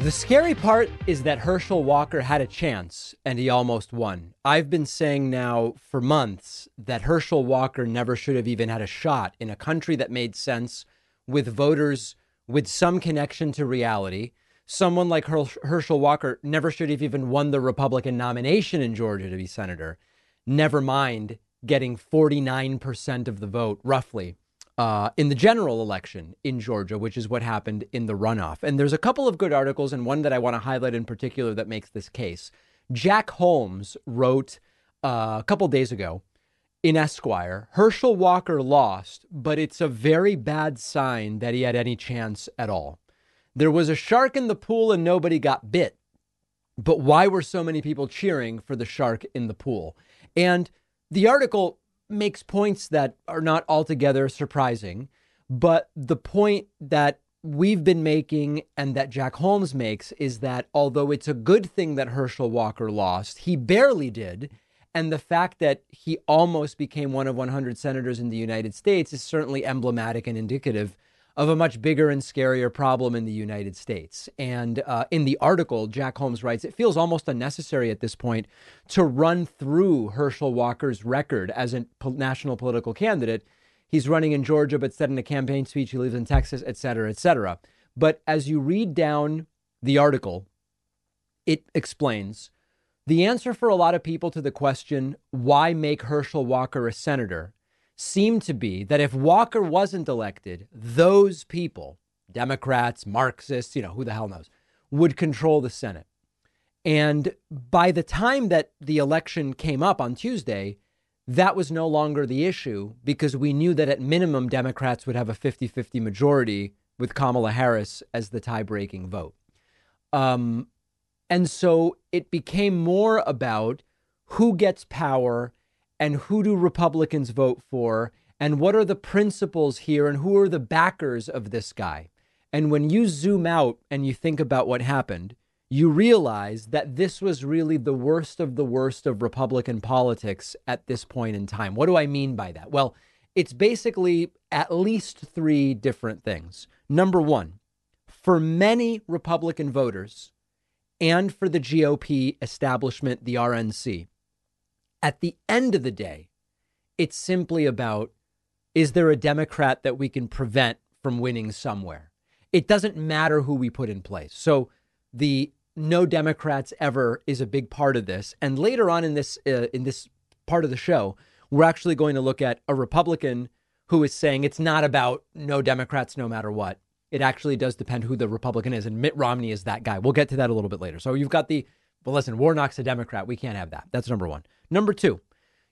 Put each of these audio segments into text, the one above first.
The scary part is that Herschel Walker had a chance and he almost won. I've been saying now for months that Herschel Walker never should have even had a shot in a country that made sense with voters with some connection to reality. Someone like Herschel Walker never should have even won the Republican nomination in Georgia to be senator, never mind getting 49% of the vote, roughly, uh, in the general election in Georgia, which is what happened in the runoff. And there's a couple of good articles, and one that I want to highlight in particular that makes this case. Jack Holmes wrote uh, a couple days ago in Esquire Herschel Walker lost, but it's a very bad sign that he had any chance at all. There was a shark in the pool and nobody got bit. But why were so many people cheering for the shark in the pool? And the article makes points that are not altogether surprising. But the point that we've been making and that Jack Holmes makes is that although it's a good thing that Herschel Walker lost, he barely did. And the fact that he almost became one of 100 senators in the United States is certainly emblematic and indicative of a much bigger and scarier problem in the United States. And uh, in the article, Jack Holmes writes, it feels almost unnecessary at this point to run through Herschel Walker's record as a national political candidate. He's running in Georgia, but said in a campaign speech he lives in Texas, et cetera, et cetera. But as you read down the article, it explains the answer for a lot of people to the question, why make Herschel Walker a senator, seemed to be that if Walker wasn't elected, those people, Democrats, Marxists, you know, who the hell knows, would control the Senate. And by the time that the election came up on Tuesday, that was no longer the issue because we knew that at minimum Democrats would have a 50 50 majority with Kamala Harris as the tie breaking vote. Um, and so it became more about who gets power and who do Republicans vote for and what are the principles here and who are the backers of this guy. And when you zoom out and you think about what happened, you realize that this was really the worst of the worst of Republican politics at this point in time. What do I mean by that? Well, it's basically at least three different things. Number one, for many Republican voters and for the GOP establishment, the RNC, at the end of the day, it's simply about is there a Democrat that we can prevent from winning somewhere? It doesn't matter who we put in place. So the no Democrats ever is a big part of this. And later on in this uh, in this part of the show, we're actually going to look at a Republican who is saying it's not about no Democrats no matter what. It actually does depend who the Republican is, and Mitt Romney is that guy. We'll get to that a little bit later. So you've got the well, listen, Warnock's a Democrat. We can't have that. That's number one. Number two,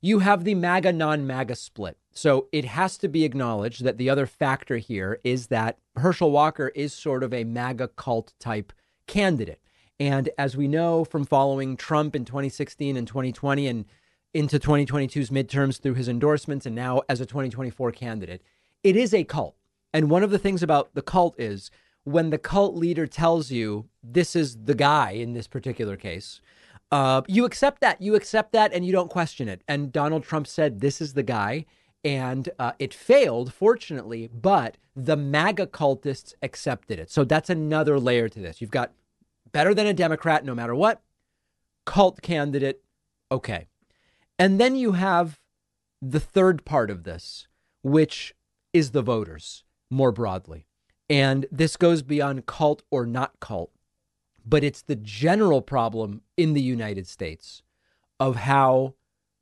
you have the MAGA non MAGA split. So it has to be acknowledged that the other factor here is that Herschel Walker is sort of a MAGA cult type candidate. And as we know from following Trump in 2016 and 2020 and into 2022's midterms through his endorsements and now as a 2024 candidate, it is a cult. And one of the things about the cult is when the cult leader tells you this is the guy in this particular case, uh, you accept that. You accept that and you don't question it. And Donald Trump said, this is the guy. And uh, it failed, fortunately, but the MAGA cultists accepted it. So that's another layer to this. You've got better than a Democrat, no matter what, cult candidate, okay. And then you have the third part of this, which is the voters more broadly. And this goes beyond cult or not cult, but it's the general problem in the United States of how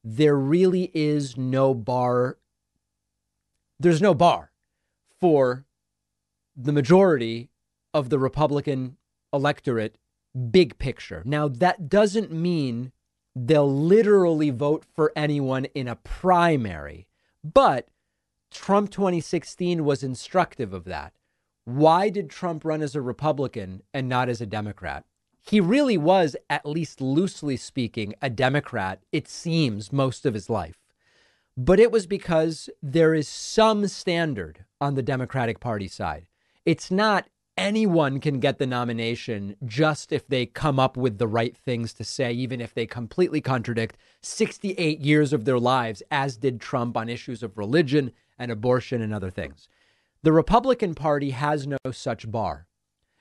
there really is no bar. There's no bar for the majority of the Republican electorate, big picture. Now, that doesn't mean they'll literally vote for anyone in a primary, but Trump 2016 was instructive of that why did Trump run as a Republican and not as a Democrat? He really was, at least loosely speaking, a Democrat, it seems, most of his life. But it was because there is some standard on the Democratic Party side. It's not anyone can get the nomination just if they come up with the right things to say, even if they completely contradict 68 years of their lives, as did Trump on issues of religion and abortion and other things. The Republican Party has no such bar.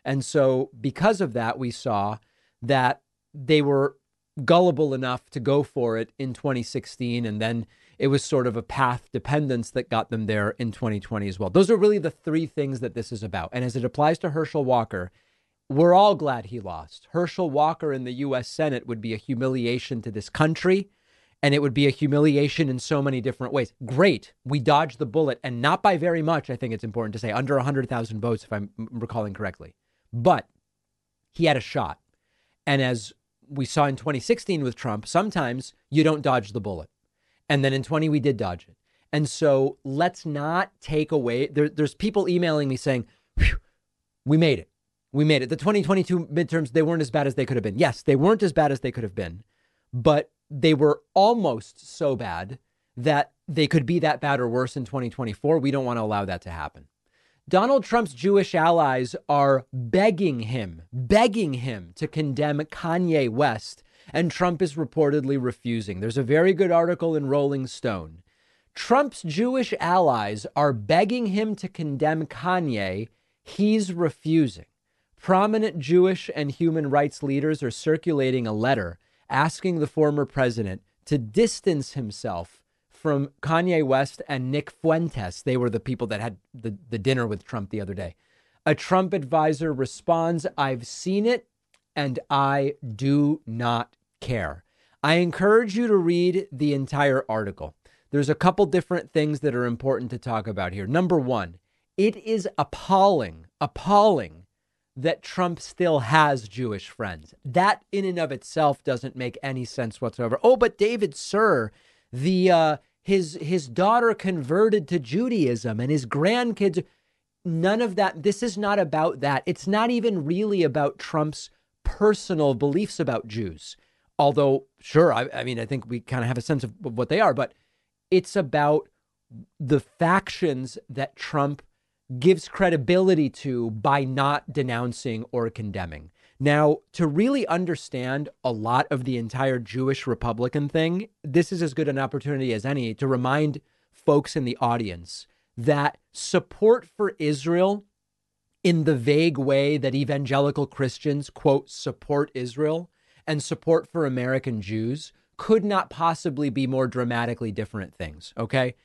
And so, because of that, we saw that they were gullible enough to go for it in 2016. And then it was sort of a path dependence that got them there in 2020 as well. Those are really the three things that this is about. And as it applies to Herschel Walker, we're all glad he lost. Herschel Walker in the U.S. Senate would be a humiliation to this country, and it would be a humiliation in so many different ways. Great. We dodged the bullet, and not by very much, I think it's important to say, under 100,000 votes, if I'm recalling correctly. But he had a shot. And as we saw in 2016 with Trump, sometimes you don't dodge the bullet. And then in 20, we did dodge it. And so let's not take away. There, there's people emailing me saying, we made it. We made it. The 2022 midterms, they weren't as bad as they could have been. Yes, they weren't as bad as they could have been, but they were almost so bad that they could be that bad or worse in 2024. We don't want to allow that to happen. Donald Trump's Jewish allies are begging him, begging him to condemn Kanye West and Trump is reportedly refusing. There's a very good article in Rolling Stone. Trump's Jewish allies are begging him to condemn Kanye. He's refusing. Prominent Jewish and human rights leaders are circulating a letter asking the former president to distance himself from Kanye West and Nick Fuentes. They were the people that had the, the dinner with Trump the other day. A Trump advisor responds, I've seen it and I do not care. I encourage you to read the entire article. There's a couple different things that are important to talk about here. Number one, it is appalling, appalling that Trump still has Jewish friends. That in and of itself doesn't make any sense whatsoever. Oh, but David Sir, the uh, his his daughter converted to Judaism and his grandkids none of that this is not about that. It's not even really about Trump's personal beliefs about Jews. Although, sure, I, I mean, I think we kind of have a sense of what they are, but it's about the factions that Trump gives credibility to by not denouncing or condemning. Now, to really understand a lot of the entire Jewish Republican thing, this is as good an opportunity as any to remind folks in the audience that support for Israel in the vague way that evangelical Christians, quote, support Israel and support for American Jews could not possibly be more dramatically different things. Okay.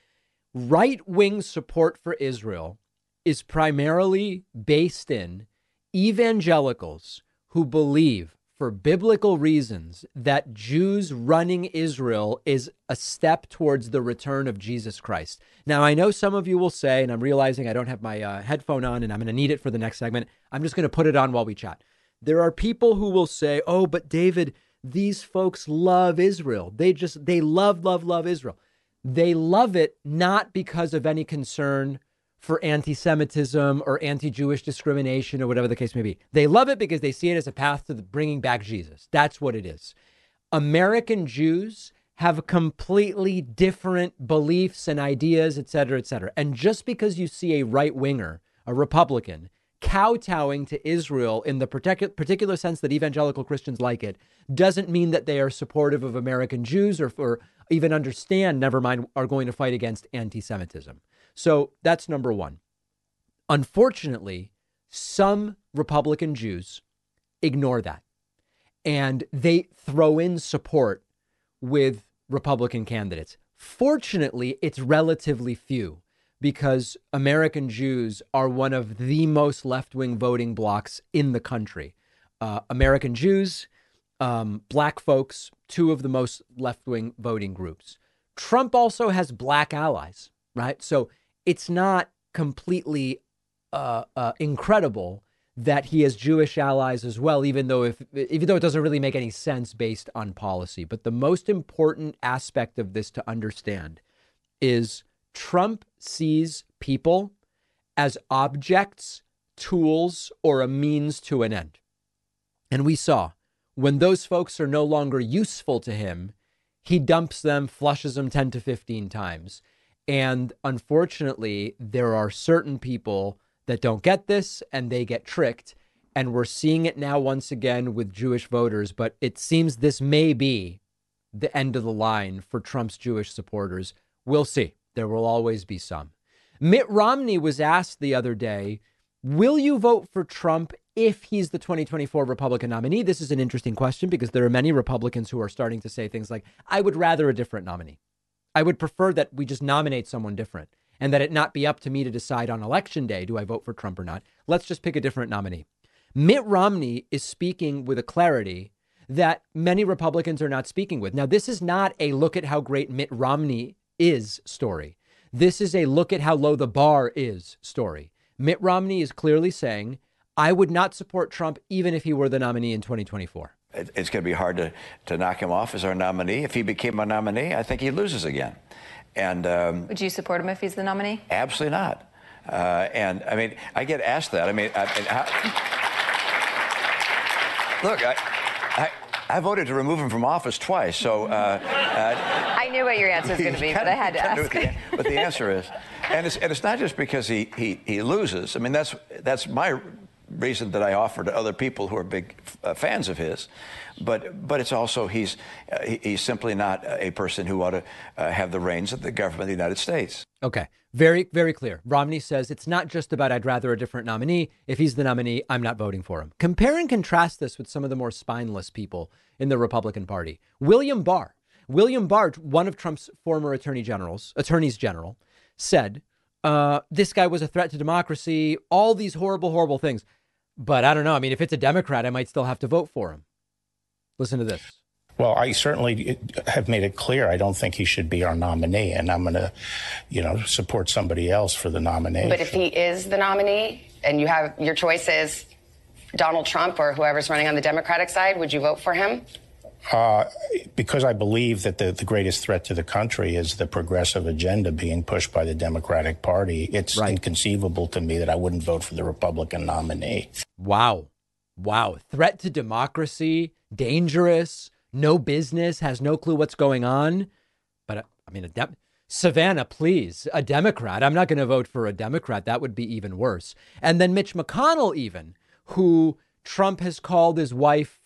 Right wing support for Israel is primarily based in evangelicals who believe for biblical reasons that Jews running Israel is a step towards the return of Jesus Christ. Now, I know some of you will say, and I'm realizing I don't have my uh, headphone on and I'm going to need it for the next segment. I'm just going to put it on while we chat. There are people who will say, oh, but David, these folks love Israel. They just, they love, love, love Israel. They love it not because of any concern for anti Semitism or anti Jewish discrimination or whatever the case may be. They love it because they see it as a path to bringing back Jesus. That's what it is. American Jews have completely different beliefs and ideas, et cetera, et cetera. And just because you see a right winger, a Republican, kowtowing to Israel in the particular sense that evangelical Christians like it doesn't mean that they are supportive of American Jews or, or even understand, never mind, are going to fight against anti Semitism. So that's number one. Unfortunately, some Republican Jews ignore that and they throw in support with Republican candidates. Fortunately, it's relatively few because American Jews are one of the most left wing voting blocs in the country. Uh, American Jews, um, black folks, two of the most left wing voting groups. Trump also has black allies, right? So it's not completely uh, uh, incredible that he has Jewish allies as well, even though if even though it doesn't really make any sense based on policy. But the most important aspect of this to understand is Trump sees people as objects, tools, or a means to an end. And we saw when those folks are no longer useful to him, he dumps them, flushes them 10 to 15 times. And unfortunately, there are certain people that don't get this and they get tricked. And we're seeing it now once again with Jewish voters, but it seems this may be the end of the line for Trump's Jewish supporters. We'll see. There will always be some. Mitt Romney was asked the other day, Will you vote for Trump if he's the 2024 Republican nominee, this is an interesting question because there are many Republicans who are starting to say things like, I would rather a different nominee. I would prefer that we just nominate someone different and that it not be up to me to decide on election day do I vote for Trump or not. Let's just pick a different nominee. Mitt Romney is speaking with a clarity that many Republicans are not speaking with. Now, this is not a look at how great Mitt Romney is story. This is a look at how low the bar is story. Mitt Romney is clearly saying, I would not support Trump even if he were the nominee in 2024. It's going to be hard to, to knock him off as our nominee. If he became a nominee, I think he loses again. And um, would you support him if he's the nominee? Absolutely not. Uh, and I mean, I get asked that. I mean, I, I, how, look, I, I, I, voted to remove him from office twice, so. Uh, uh, I knew what your answer was going to be, but I had to ask. The, but the answer is, and it's, and it's not just because he, he, he loses. I mean, that's that's my reason that I offer to other people who are big uh, fans of his. But but it's also he's uh, he's simply not a person who ought to uh, have the reins of the government of the United States. Okay, very very clear. Romney says it's not just about I'd rather a different nominee. If he's the nominee, I'm not voting for him. Compare and contrast this with some of the more spineless people in the Republican Party. William Barr. William Barr, one of Trump's former attorney generals, attorneys general, said uh, this guy was a threat to democracy. All these horrible, horrible things. But I don't know. I mean, if it's a Democrat, I might still have to vote for him. Listen to this. Well, I certainly have made it clear I don't think he should be our nominee, and I'm going to, you know, support somebody else for the nomination. But if he is the nominee, and you have your choice is Donald Trump or whoever's running on the Democratic side, would you vote for him? Uh, because I believe that the, the greatest threat to the country is the progressive agenda being pushed by the Democratic Party. It's right. inconceivable to me that I wouldn't vote for the Republican nominee. Wow. Wow. Threat to democracy, dangerous, no business, has no clue what's going on. But uh, I mean, a Dem- Savannah, please, a Democrat. I'm not going to vote for a Democrat. That would be even worse. And then Mitch McConnell, even, who Trump has called his wife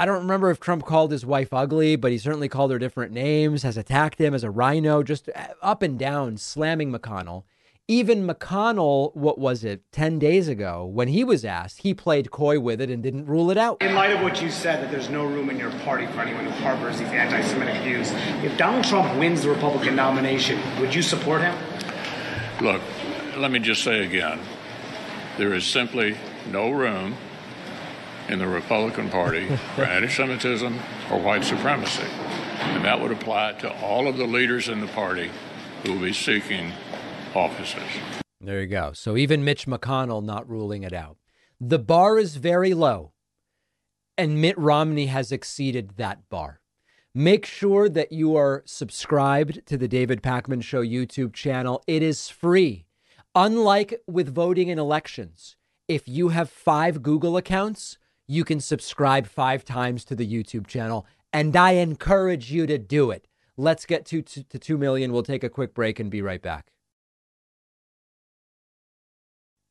I don't remember if Trump called his wife ugly, but he certainly called her different names, has attacked him as a RINO, just uh, up and down, slamming McConnell. Even McConnell, what was it, 10 days ago, when he was asked, he played coy with it and didn't rule it out. In light of what you said, that there's no room in your party for anyone who harbors these anti Semitic views, if Donald Trump wins the Republican nomination, would you support him? Look, let me just say again there is simply no room in the Republican Party for anti Semitism or white supremacy. And that would apply to all of the leaders in the party who will be seeking offices. There you go. So even Mitch McConnell not ruling it out. The bar is very low, and Mitt Romney has exceeded that bar. Make sure that you are subscribed to the David Pakman Show YouTube channel. It is free. Unlike with voting in elections, if you have five Google accounts, you can subscribe five times to the YouTube channel, and I encourage you to do it. Let's get to, to, to 2 million. We'll take a quick break and be right back.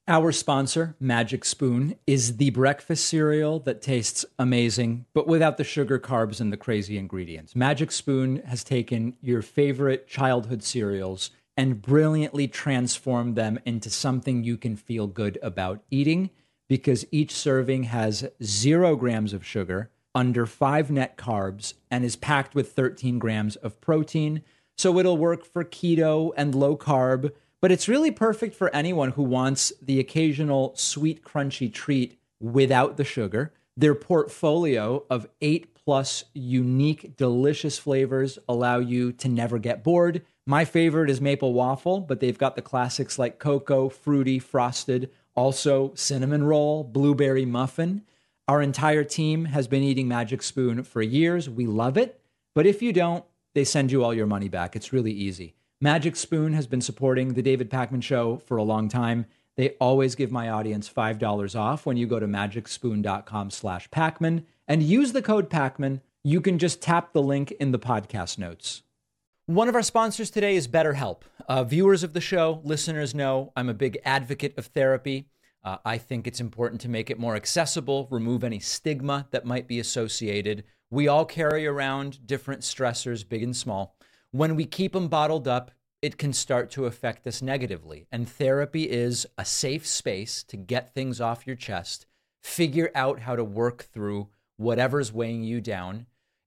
Our sponsor, Magic Spoon, is the breakfast cereal that tastes amazing, but without the sugar, carbs, and the crazy ingredients. Magic Spoon has taken your favorite childhood cereals and brilliantly transformed them into something you can feel good about eating because each serving has zero grams of sugar, under five net carbs, and is packed with 13 grams of protein. So it'll work for keto and low carb, but it's really perfect for anyone who wants the occasional sweet, crunchy treat without the sugar. Their portfolio of eight plus unique, delicious flavors allow you to never get bored. My favorite is maple waffle, but they've got the classics like cocoa, fruity, frosted, also cinnamon roll, blueberry muffin. Our entire team has been eating Magic Spoon for years. We love it. But if you don't, they send you all your money back. It's really easy. Magic Spoon has been supporting the David Pakman Show for a long time. They always give my audience $5 off when you go to magicspoon.com slash Pakman and use the code Pakman. You can just tap the link in the podcast notes. One of our sponsors today is BetterHelp. Uh, viewers of the show, listeners know I'm a big advocate of therapy. Uh, I think it's important to make it more accessible, remove any stigma that might be associated. We all carry around different stressors, big and small. When we keep them bottled up, it can start to affect us negatively. And therapy is a safe space to get things off your chest, figure out how to work through whatever's weighing you down.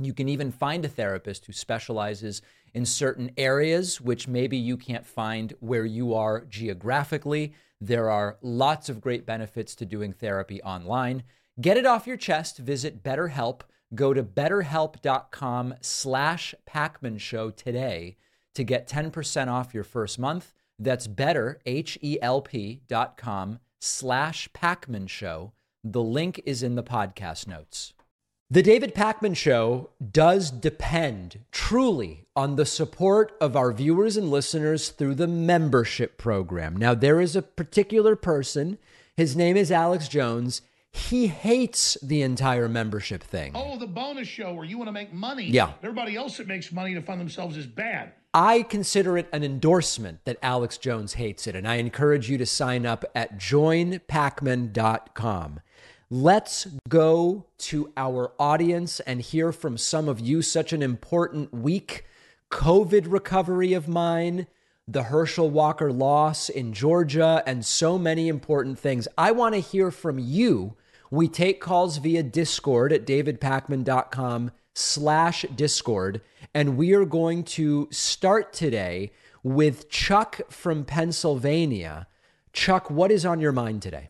You can even find a therapist who specializes in certain areas, which maybe you can't find where you are geographically. There are lots of great benefits to doing therapy online. Get it off your chest. Visit BetterHelp. Go to betterhelp.com slash Pakman Show today to get 10% off your first month. That's better, H-E-L-P slash Pakman Show. The link is in the podcast notes. The David Pakman Show does depend truly on the support of our viewers and listeners through the membership program. Now, there is a particular person, his name is Alex Jones. He hates the entire membership thing. Oh, the bonus show where you want to make money. Yeah. Everybody else that makes money to fund themselves is bad. I consider it an endorsement that Alex Jones hates it, and I encourage you to sign up at joinpakman.com. Let's go to our audience and hear from some of you. Such an important week. COVID recovery of mine, the Herschel Walker loss in Georgia, and so many important things. I want to hear from you. We take calls via Discord at davidpakman.com slash Discord. And we are going to start today with Chuck from Pennsylvania. Chuck, what is on your mind today?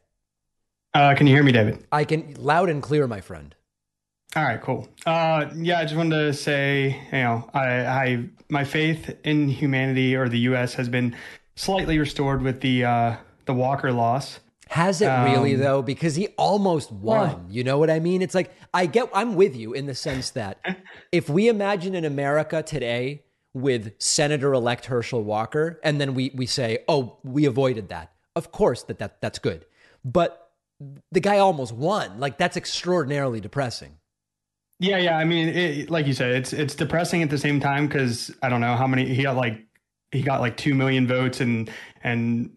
Uh, can you hear me, David? I can loud and clear, my friend. All right, cool. Uh, yeah, I just wanted to say, you know, I, I my faith in humanity or the U.S. has been slightly restored with the uh, the Walker loss. Has it really um, though? Because he almost won. Well, you know what I mean? It's like I get I'm with you in the sense that if we imagine in America today with Senator elect Herschel Walker, and then we we say, Oh, we avoided that. Of course that, that that's good. But the guy almost won. Like that's extraordinarily depressing. Yeah, yeah. I mean, it, like you said, it's it's depressing at the same time because I don't know how many he got like he got like two million votes and and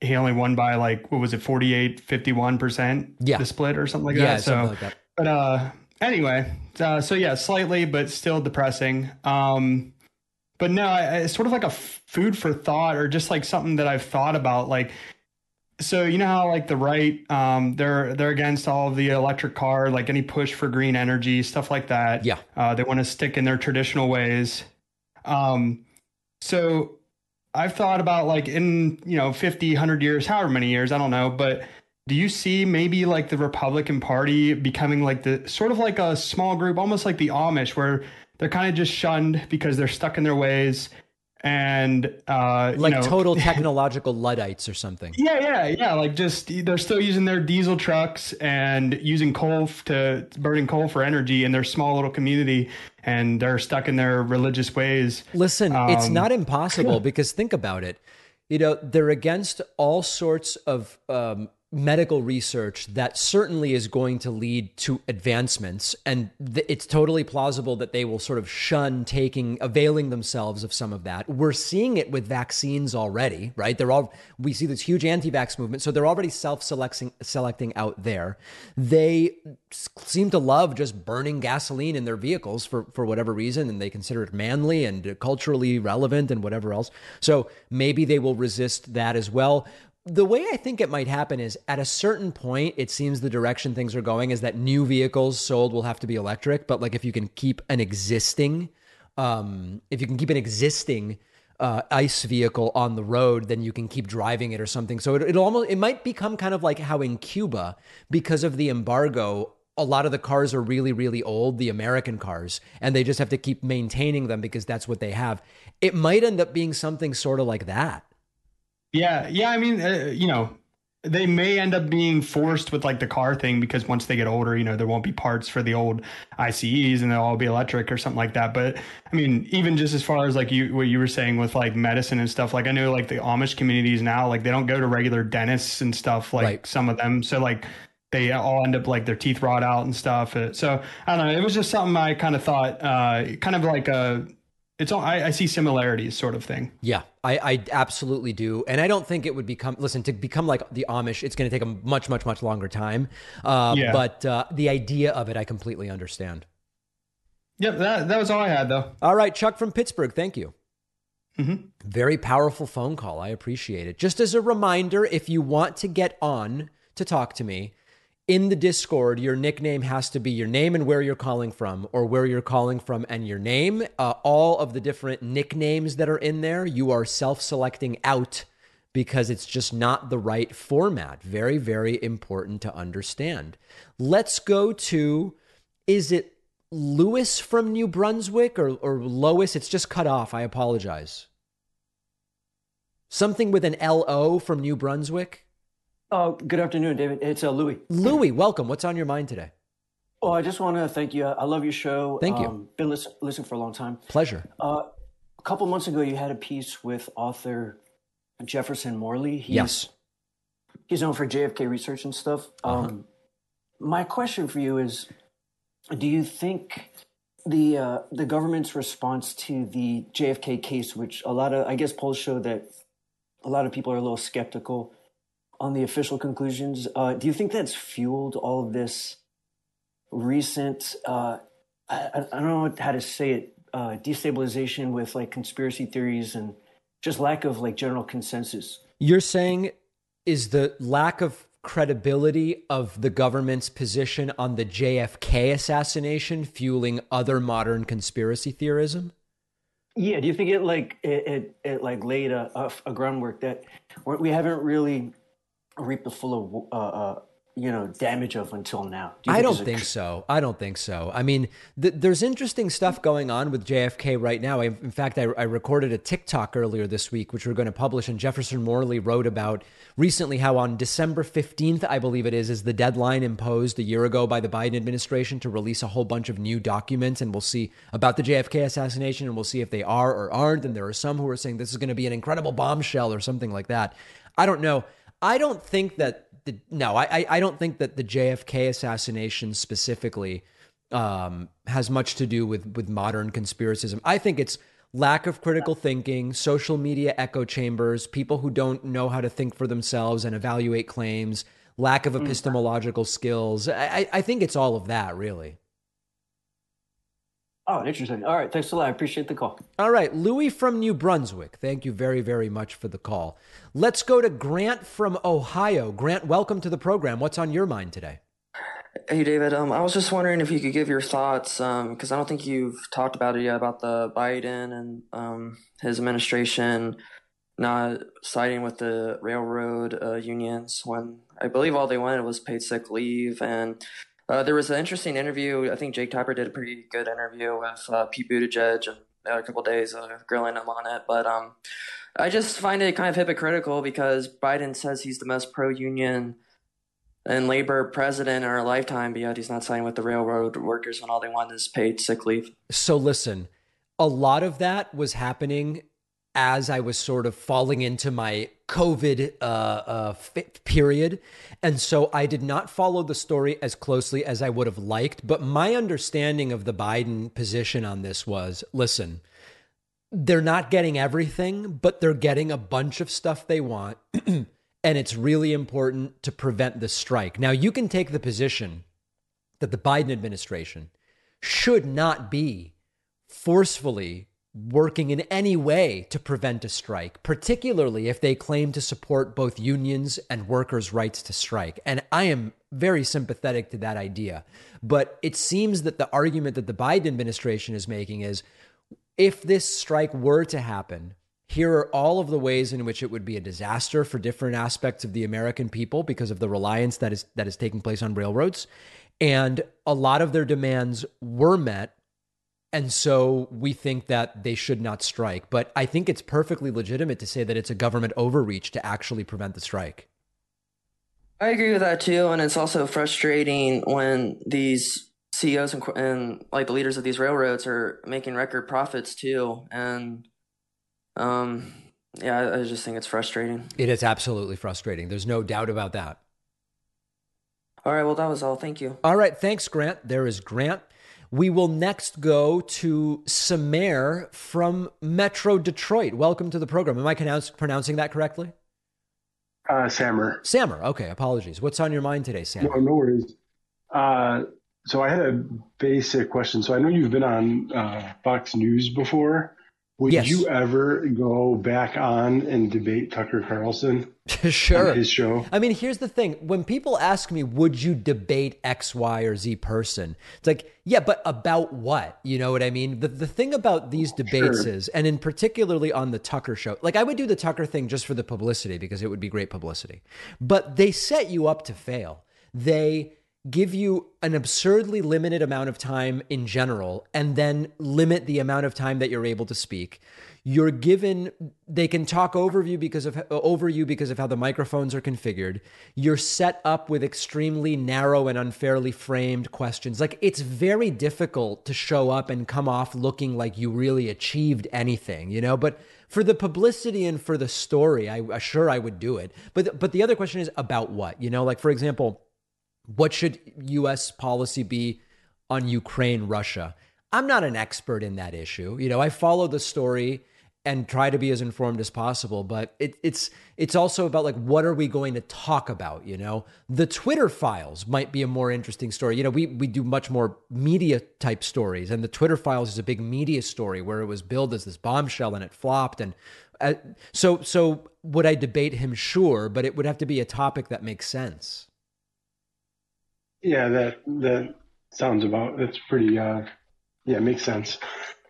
he only won by like what was it 48 51 percent yeah the split or something like yeah, that so like that. but uh anyway uh, so yeah slightly but still depressing um but no I, it's sort of like a f- food for thought or just like something that i've thought about like so you know how like the right um they're they're against all of the electric car like any push for green energy stuff like that. Yeah. Uh, they want to stick in their traditional ways. Um so I've thought about like in, you know, 50, 100 years, however many years, I don't know, but do you see maybe like the Republican Party becoming like the sort of like a small group, almost like the Amish, where they're kind of just shunned because they're stuck in their ways and uh like you know, total technological luddites or something. Yeah yeah yeah. Like just they're still using their diesel trucks and using coal to burning coal for energy in their small little community and they're stuck in their religious ways. Listen um, it's not impossible because think about it. You know they're against all sorts of um, medical research that certainly is going to lead to advancements and th- it's totally plausible that they will sort of shun taking availing themselves of some of that. We're seeing it with vaccines already right? They're all we see this huge anti-vax movement so they're already self-selecting selecting out there. They seem to love just burning gasoline in their vehicles for for whatever reason and they consider it manly and culturally relevant and whatever else. So maybe they will resist that as well the way I think it might happen is at a certain point, it seems the direction things are going is that new vehicles sold will have to be electric. But like if you can keep an existing, um, if you can keep an existing uh, ICE vehicle on the road, then you can keep driving it or something. So it, it almost it might become kind of like how in Cuba, because of the embargo, a lot of the cars are really really old, the American cars, and they just have to keep maintaining them because that's what they have. It might end up being something sort of like that. Yeah, yeah. I mean, uh, you know, they may end up being forced with like the car thing because once they get older, you know, there won't be parts for the old ICEs and they'll all be electric or something like that. But I mean, even just as far as like you what you were saying with like medicine and stuff, like I know like the Amish communities now, like they don't go to regular dentists and stuff like right. some of them. So like they all end up like their teeth rot out and stuff. So I don't know. It was just something I kind of thought, uh, kind of like a it's all I, I, see similarities sort of thing. Yeah I, I absolutely do. And i don't think it would become listen to become like the amish it's going to take a much much much longer time. Uh, yeah. but uh, the idea of it i completely understand. Yep that, that was all i had though. All right chuck from pittsburgh thank you. Mm-hmm. very powerful phone call i appreciate it. Just as a reminder if you want to get on to talk to me in the Discord, your nickname has to be your name and where you're calling from, or where you're calling from and your name. Uh, all of the different nicknames that are in there, you are self selecting out because it's just not the right format. Very, very important to understand. Let's go to is it Lewis from New Brunswick or, or Lois? It's just cut off. I apologize. Something with an L O from New Brunswick. Oh, good afternoon, David. It's uh, Louis. Louis, welcome. What's on your mind today? Oh, I just want to thank you. I love your show. Thank you. Um, been listen, listening for a long time. Pleasure. Uh, a couple months ago, you had a piece with author Jefferson Morley. He's, yes. He's known for JFK research and stuff. Uh-huh. Um, my question for you is: Do you think the uh, the government's response to the JFK case, which a lot of I guess polls show that a lot of people are a little skeptical on the official conclusions. Uh, do you think that's fueled all of this recent, uh, I, I, don't know how to say it, uh, destabilization with like conspiracy theories and just lack of like general consensus? You're saying is the lack of credibility of the government's position on the JFK assassination fueling other modern conspiracy theorism? Yeah, do you think it like it, it, it like laid a, a, a groundwork that we haven't really reap the full of uh, uh, you know damage of until now. Do I don't think so. I don't think so. I mean, th- there's interesting stuff going on with JFK right now. I, in fact, I, I, recorded a TikTok earlier this week, which we're going to publish, and Jefferson Morley wrote about recently how on December 15th, I believe it is, is the deadline imposed a year ago by the Biden administration to release a whole bunch of new documents, and we'll see about the JFK assassination, and we'll see if they are or aren't. And there are some who are saying this is going to be an incredible bombshell or something like that. I don't know. I don't think that the no, I I don't think that the JFK assassination specifically um, has much to do with with modern conspiracism. I think it's lack of critical thinking, social media echo chambers, people who don't know how to think for themselves and evaluate claims, lack of mm. epistemological skills. I, I think it's all of that, really. Oh, interesting. All right. Thanks a lot. I appreciate the call. All right. Louis from New Brunswick. Thank you very, very much for the call. Let's go to Grant from Ohio. Grant, welcome to the program. What's on your mind today? Hey, David. Um, I was just wondering if you could give your thoughts, because um, I don't think you've talked about it yet, about the Biden and um, his administration not siding with the railroad uh, unions when I believe all they wanted was paid sick leave and uh, there was an interesting interview. I think Jake Tapper did a pretty good interview with uh, Pete Buttigieg uh, a couple days uh, grilling him on it. But um, I just find it kind of hypocritical because Biden says he's the most pro-union and labor president in our lifetime, but yet he's not signing with the railroad workers when all they want is paid sick leave. So listen, a lot of that was happening as I was sort of falling into my COVID uh, uh, period. And so I did not follow the story as closely as I would have liked. But my understanding of the Biden position on this was listen, they're not getting everything, but they're getting a bunch of stuff they want. and it's really important to prevent the strike. Now, you can take the position that the Biden administration should not be forcefully working in any way to prevent a strike, particularly if they claim to support both unions and workers' rights to strike. And I am very sympathetic to that idea. But it seems that the argument that the Biden administration is making is if this strike were to happen, here are all of the ways in which it would be a disaster for different aspects of the American people because of the reliance that is that is taking place on railroads. And a lot of their demands were met and so we think that they should not strike. But I think it's perfectly legitimate to say that it's a government overreach to actually prevent the strike. I agree with that too. And it's also frustrating when these CEOs and, and like the leaders of these railroads are making record profits too. And um, yeah, I, I just think it's frustrating. It is absolutely frustrating. There's no doubt about that. All right. Well, that was all. Thank you. All right. Thanks, Grant. There is Grant. We will next go to Samer from Metro Detroit. Welcome to the program. Am I pronounce, pronouncing that correctly? Uh, Samer. Samer. Okay. Apologies. What's on your mind today, Samer? No, no worries. Uh, so I had a basic question. So I know you've been on uh, Fox News before. Would Yes. you ever go back on and debate Tucker Carlson? sure. On his show. I mean, here's the thing. When people ask me, would you debate X, Y, or Z person? It's like, yeah, but about what? You know what I mean? The, the thing about these debates Sure. is, and in particularly on the Tucker show, like I would do the Tucker thing just for the publicity because it would be great publicity. But they set you up to fail. They give you an absurdly limited amount of time in general and then limit the amount of time that you're able to speak. You're given they can talk over you because of over you because of how the microphones are configured. You're set up with extremely narrow and unfairly framed questions. Like it's very difficult to show up and come off looking like you really achieved anything you know? But for the publicity and for the story i sure i would do it. But but the other question is about what you know? Like for example what should US policy be on Ukraine, Russia? I'm not an expert in that issue. You know, I follow the story and try to be as informed as possible, but it, it's it's also about like what are we going to talk about, you know? The Twitter files might be a more interesting story. You know, we we do much more media type stories and the Twitter files is a big media story where it was billed as this bombshell and it flopped and uh, so so would I debate him sure, but it would have to be a topic that makes sense. Yeah, that that sounds about. That's pretty. Uh, yeah, makes sense.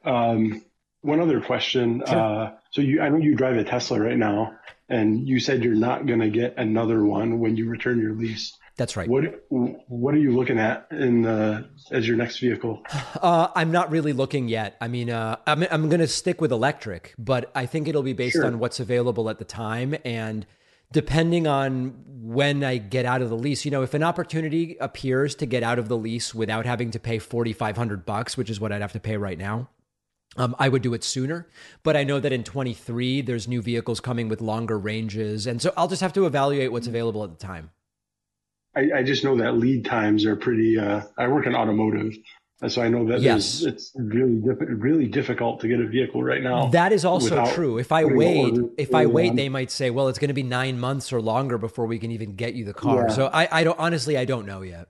Um, one other question. Sure. Uh, so you, I know you drive a Tesla right now, and you said you're not going to get another one when you return your lease. That's right. What What are you looking at in the as your next vehicle? Uh, I'm not really looking yet. I mean, uh, I'm I'm going to stick with electric, but I think it'll be based Sure. on what's available at the time and depending on when I get out of the lease. You know, if an opportunity appears to get out of the lease without having to pay 4,500 bucks, which is what I'd have to pay right now. Um, I would do it sooner, but I know that in 23 there's new vehicles coming with longer ranges, and so I'll just have to evaluate what's available at the time. I, I just know that lead times are pretty. Uh, I work in automotive, so I know that Yes. it's really diff- really difficult to get a vehicle right now. That is also true. If I wait, if I wait, on. they might say, "Well, it's going to be nine months or longer before we can even get you the car." Yeah. So I, I don't honestly, I don't know yet.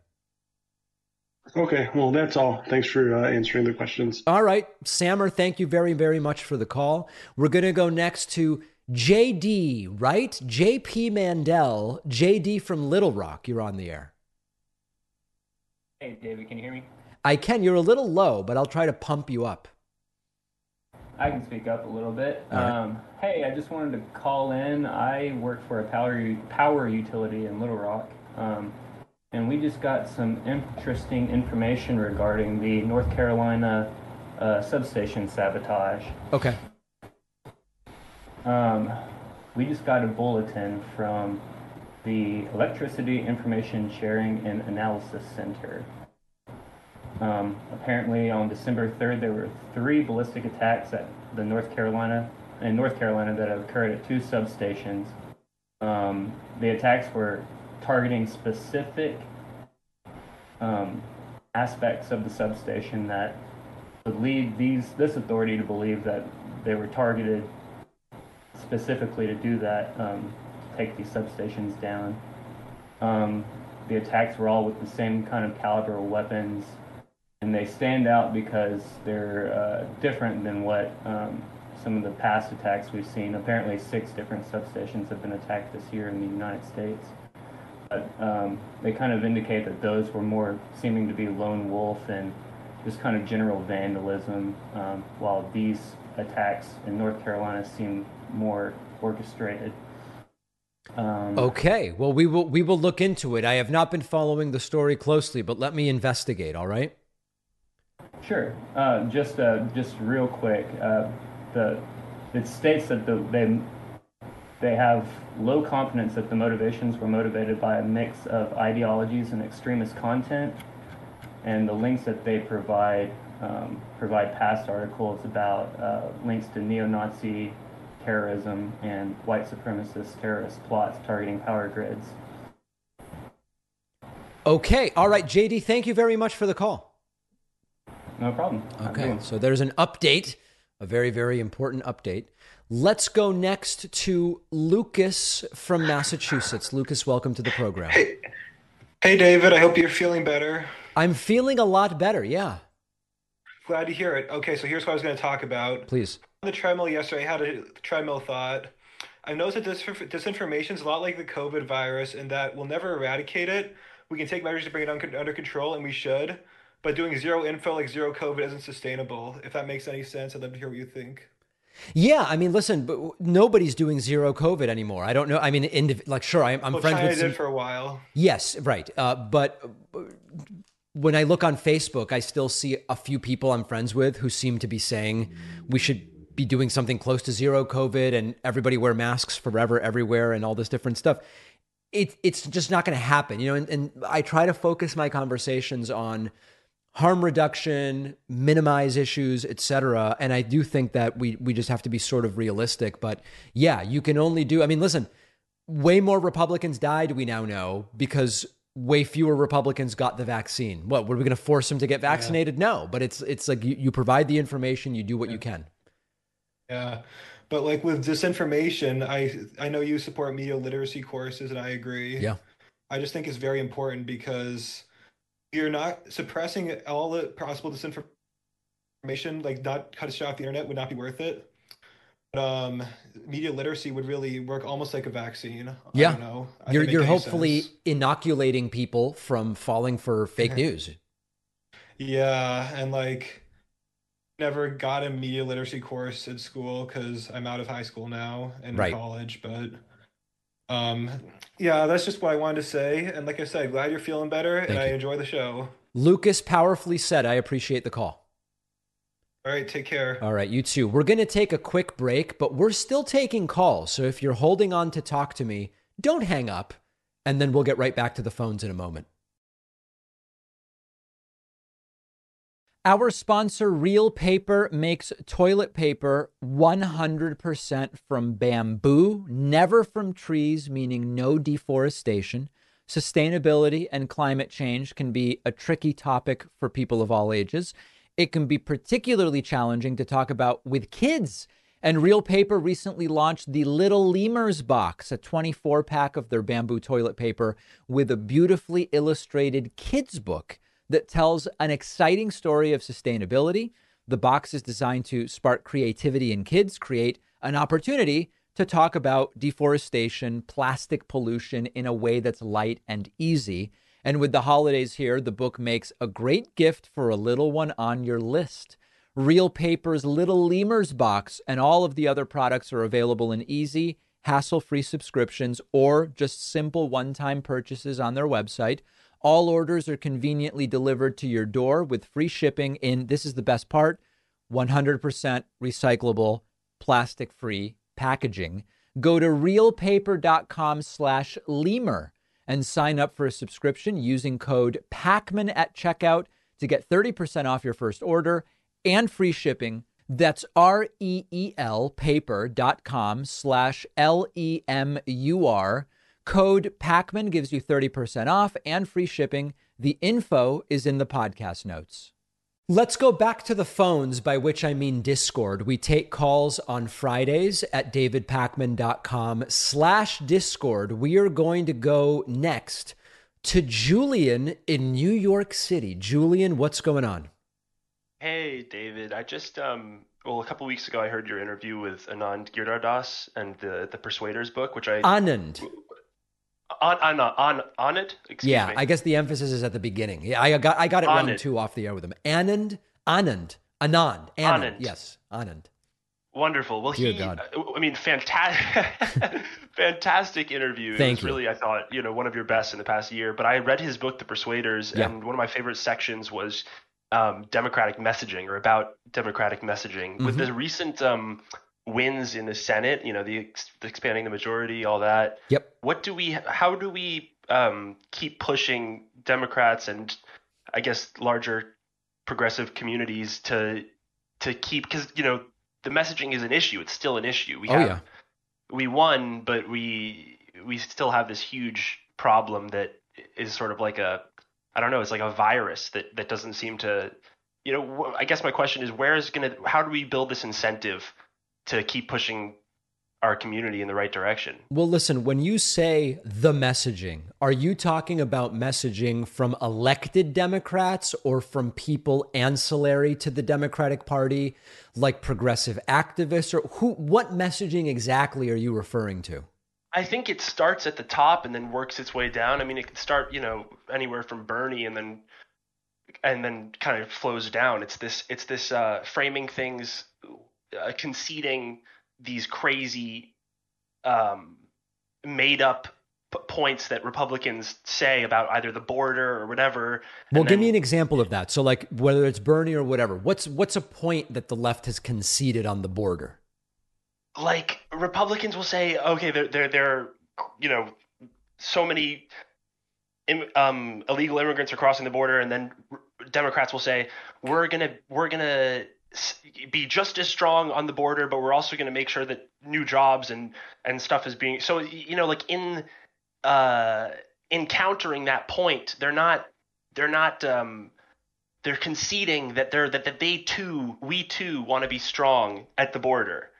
Okay, well that's all. Thanks for uh, answering the questions. All right, Samer, thank you very, very much for the call. We're going to go next to JD, right? JP Mandel, JD from Little Rock. You're on the air. Hey, David, can you hear me? I can. You're a little low, but I'll try to pump you up. I can speak up a little bit. Right. Um, hey, I just wanted to call in. I work for a power power utility in Little Rock, um, and we just got some interesting information regarding the North Carolina uh, substation sabotage. Okay. Um, we just got a bulletin from the Electricity Information Sharing and Analysis Center. Um, apparently, on December 3rd, there were three ballistic attacks at the North Carolina in North Carolina that have occurred at two substations. Um, the attacks were targeting specific um, aspects of the substation that would lead these this authority to believe that they were targeted specifically to do that, um, take these substations down. Um, the attacks were all with the same kind of caliber of weapons, and they stand out because they're uh, different than what um, some of the past attacks we've seen. Apparently, six different substations have been attacked this year in the United States. But um, they kind of indicate that those were more seeming to be lone wolf and just kind of general vandalism, um, while these attacks in North Carolina seem more orchestrated. Um, Okay. Well, we will we will look into it. I have not been following the story closely, but let me investigate. All right. Sure. Uh, just uh, just real quick, uh, the it states that the, they they have low confidence that the motivations were motivated by a mix of ideologies and extremist content, and the links that they provide um, provide past articles about uh, links to neo-Nazi terrorism and white supremacist terrorist plots targeting power grids. Okay. All right, JD, thank you very much for the call. No problem. Okay. So there's an update, a very, very important update. Let's go next to Lucas from Massachusetts. Lucas, welcome to the program. Hey, hey, David. I hope you're feeling better. I'm feeling a lot better. Yeah. Glad to hear it. Okay, so here's what I was going to talk about. Please. On the treadmill yesterday, I had a treadmill thought. I noticed that this disinformation is a lot like the COVID virus in that we'll never eradicate it. We can take measures to bring it un- under control, and we should. But doing zero info like zero COVID isn't sustainable. If that makes any sense, I'd love to hear what you think. Yeah, I mean, listen, but nobody's doing zero COVID anymore. I don't know. I mean, indiv- like, sure, I'm, I'm well, friends China with. Some, did for a while. Yes, right. Uh, but when I look on Facebook, I still see a few people I'm friends with who seem to be saying we should be doing something close to zero COVID and everybody wear masks forever, everywhere, and all this different stuff. It, it's just not going to happen, you know. And, and I try to focus my conversations on harm reduction, minimize issues, etc. And I do think that we we just have to be sort of realistic. But yeah, you can only do. I mean, listen, way more Republicans died. We now know because way fewer Republicans got the vaccine. What were we going to force them to get vaccinated? Yeah. No, but it's it's like you, you provide the information, you do what yeah. you can. Yeah. But like with disinformation, I I know you support media literacy courses and I agree. Yeah. I just think it's very important because you're not suppressing all the possible disinformation, like not cut off the internet would not be worth it. But, um, media literacy would really work almost like a vaccine. Yeah, know. you're you're hopefully sense. inoculating people from falling for fake news. yeah, and like never got a media literacy course at school because I'm out of high school now and right. college, but um, yeah, that's just what I wanted to say. And like I said, glad you're feeling better Thank and you. I enjoy the show. Lucas powerfully said, I appreciate the call. All right, take care. All right, you too. We're going to take a quick break, but we're still taking calls. So if you're holding on to talk to me, don't hang up, and then we'll get right back to the phones in a moment. Our sponsor, Reel Paper, makes toilet paper 100% from bamboo, never from trees, meaning no deforestation. Sustainability and climate change can be a tricky topic for people of all ages. It can be particularly challenging to talk about with kids. And Reel Paper recently launched the Little Lemurs box, a 24 pack of their bamboo toilet paper with a beautifully illustrated kids book that tells an exciting story of sustainability. The box is designed to spark creativity in kids, create an opportunity to talk about deforestation, plastic pollution in a way that's light and easy. And with the holidays here, the book makes a great gift for a little one on your list. Reel Paper's Little Lemurs box and all of the other products are available in easy, hassle free subscriptions or just simple one time purchases on their website. All orders are conveniently delivered to your door with free shipping in, this is the best part, 100% recyclable, plastic free packaging. Go to reelpaper.com slash lemur and sign up for a subscription using code PAKMAN at checkout to get 30% off your first order and free shipping. That's R-E-E-L paper.com slash L-E-M-U-R. Code PAKMAN gives you 30% off and free shipping. The info is in the podcast notes. Let's go back to the phones, by which I mean Discord. We take calls on Fridays at davidpakman.com slash Discord. We are going to go next to Julian in New York City. Julian, what's going on? Hey, David. I just, um, well, a couple weeks ago, I heard your interview with Anand Giridharadas and the, the Persuaders book, which I... Anand on on on on it. Excuse yeah, me. I guess the emphasis is at the beginning. Yeah, I got I got it On wrong it. too off the air with him. Anand, Anand, Anand, Anand. Anand. Yes, Anand. Wonderful. Well, Dear he, God. I mean, fantastic, fantastic interview. It Thank was you. really, I thought, you know, one of your best in the past year. But I read his book, The Persuaders, Yeah. and one of my favorite sections was um, democratic messaging or about democratic messaging. With Mhm. the recent um, wins in the Senate, you know, the, the expanding the majority, all that. Yep. What do we? How do we um, keep pushing Democrats and I guess larger progressive communities to to keep because you know the messaging is an issue. It's still an issue. We Oh, have yeah. we won, but we we still have this huge problem that is sort of like a I don't know, it's like a virus that that doesn't seem to you know, I guess my question is where is going to how do we build this incentive to keep pushing our community in the right direction. Well, listen, when you say the messaging, are you talking about messaging from elected Democrats or from people ancillary to the Democratic Party, like progressive activists or who what messaging exactly are you referring to? I think it starts at the top and then works its way down. I mean, it can start, you know, anywhere from Bernie and then and then kind of flows down. It's this it's this uh, framing things, uh, conceding these crazy, um, made up p- points that Republicans say about either the border or whatever. Well, give me an example of that. So, like whether it's Bernie or whatever, what's what's a point that the left has conceded on the border? Like Republicans will say, okay, there there there, you know, so many um, illegal immigrants are crossing the border, and then Democrats will say, we're gonna we're gonna be just as strong on the border, but we're also going to make sure that new jobs and and stuff is being so you know like in uh encountering that point, they're not they're not um they're conceding that they're that, that they too we too want to be strong at the border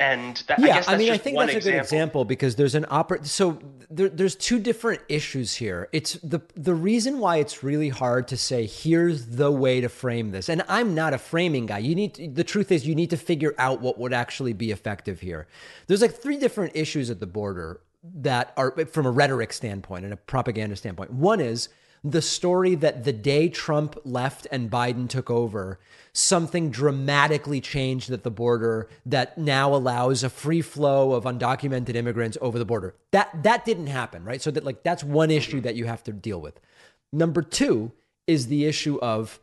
and that, yeah, I, I mean, I think that's example. a good example because there's an opera. So there, there's two different issues here. It's the the reason why it's really hard to say here's the way to frame this. And I'm not a framing guy. You need to, the truth is you need to figure out what would actually be effective here. There's like three different issues at the border that are from a rhetoric standpoint and a propaganda standpoint. One is the story that the day Trump left and Biden took over, something dramatically changed at the border that now allows a free flow of undocumented immigrants over the border. That that didn't happen, right? So that like that's one issue that you have to deal with. Number 2 is the issue of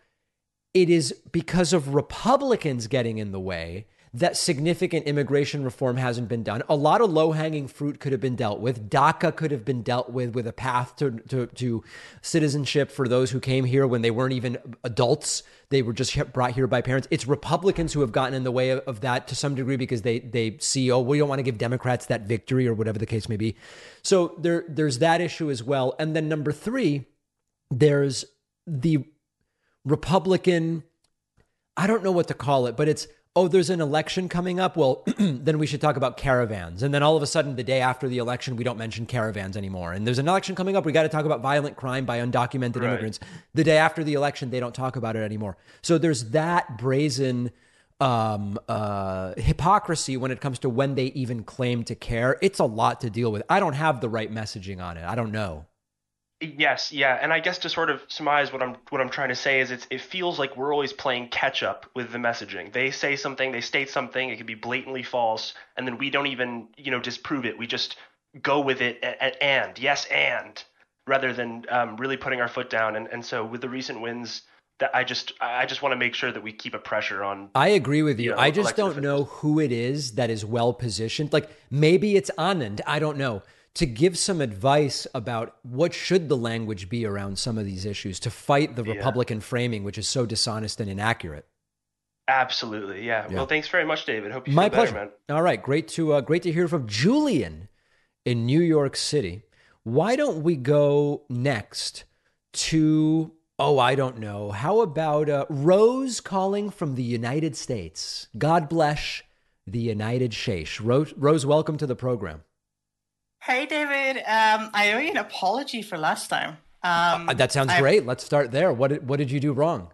it is because of Republicans getting in the way that significant immigration reform hasn't been done. A lot of low hanging fruit could have been dealt with. DACA could have been dealt with with a path to, to, to, citizenship for those who came here when they weren't even adults. They were just brought here by parents. It's Republicans who have gotten in the way of, of that to some degree because they they see, oh, we don't want to give Democrats that victory or whatever the case may be. So there there's that issue as well. And then number three, there's the Republican, I don't know what to call it, but it's oh, there's an election coming up. Well, then we should talk about caravans. And then all of a sudden, the day after the election, we don't mention caravans anymore. And there's an election coming up. We got to talk about violent crime by undocumented right. immigrants. The day after the election, they don't talk about it anymore. So there's that brazen um, uh, hypocrisy when it comes to when they even claim to care. It's a lot to deal with. I don't have the right messaging on it. I don't know. Yes, yeah, and I guess to sort of surmise what I'm what I'm trying to say is it's it feels like we're always playing catch up with the messaging. They say something, they state something, it could be blatantly false, and then we don't even you know disprove it. We just go with it and, and yes and rather than um, really putting our foot down. And and so with the recent wins, that I just I just want to make sure that we keep a pressure on. I agree with you. you know, I just don't officials. know who it is that is well positioned. Like maybe it's Anand. I don't know to give some advice about what should the language be around some of these issues to fight the yeah. Republican framing, which is so dishonest and inaccurate. Absolutely, yeah. yeah. Well, thanks very much, David. Hope you My pleasure. better, man. All right, great to uh, great to hear from Julian in New York City. Why don't we go next to oh, I don't know. How about uh, Rose calling from the United States? God bless the United States. Rose, Rose, welcome to the program. Hey, David. Um, I owe you an apology for last time. Um, uh, that sounds I, great. Let's start there. What did, what did you do wrong?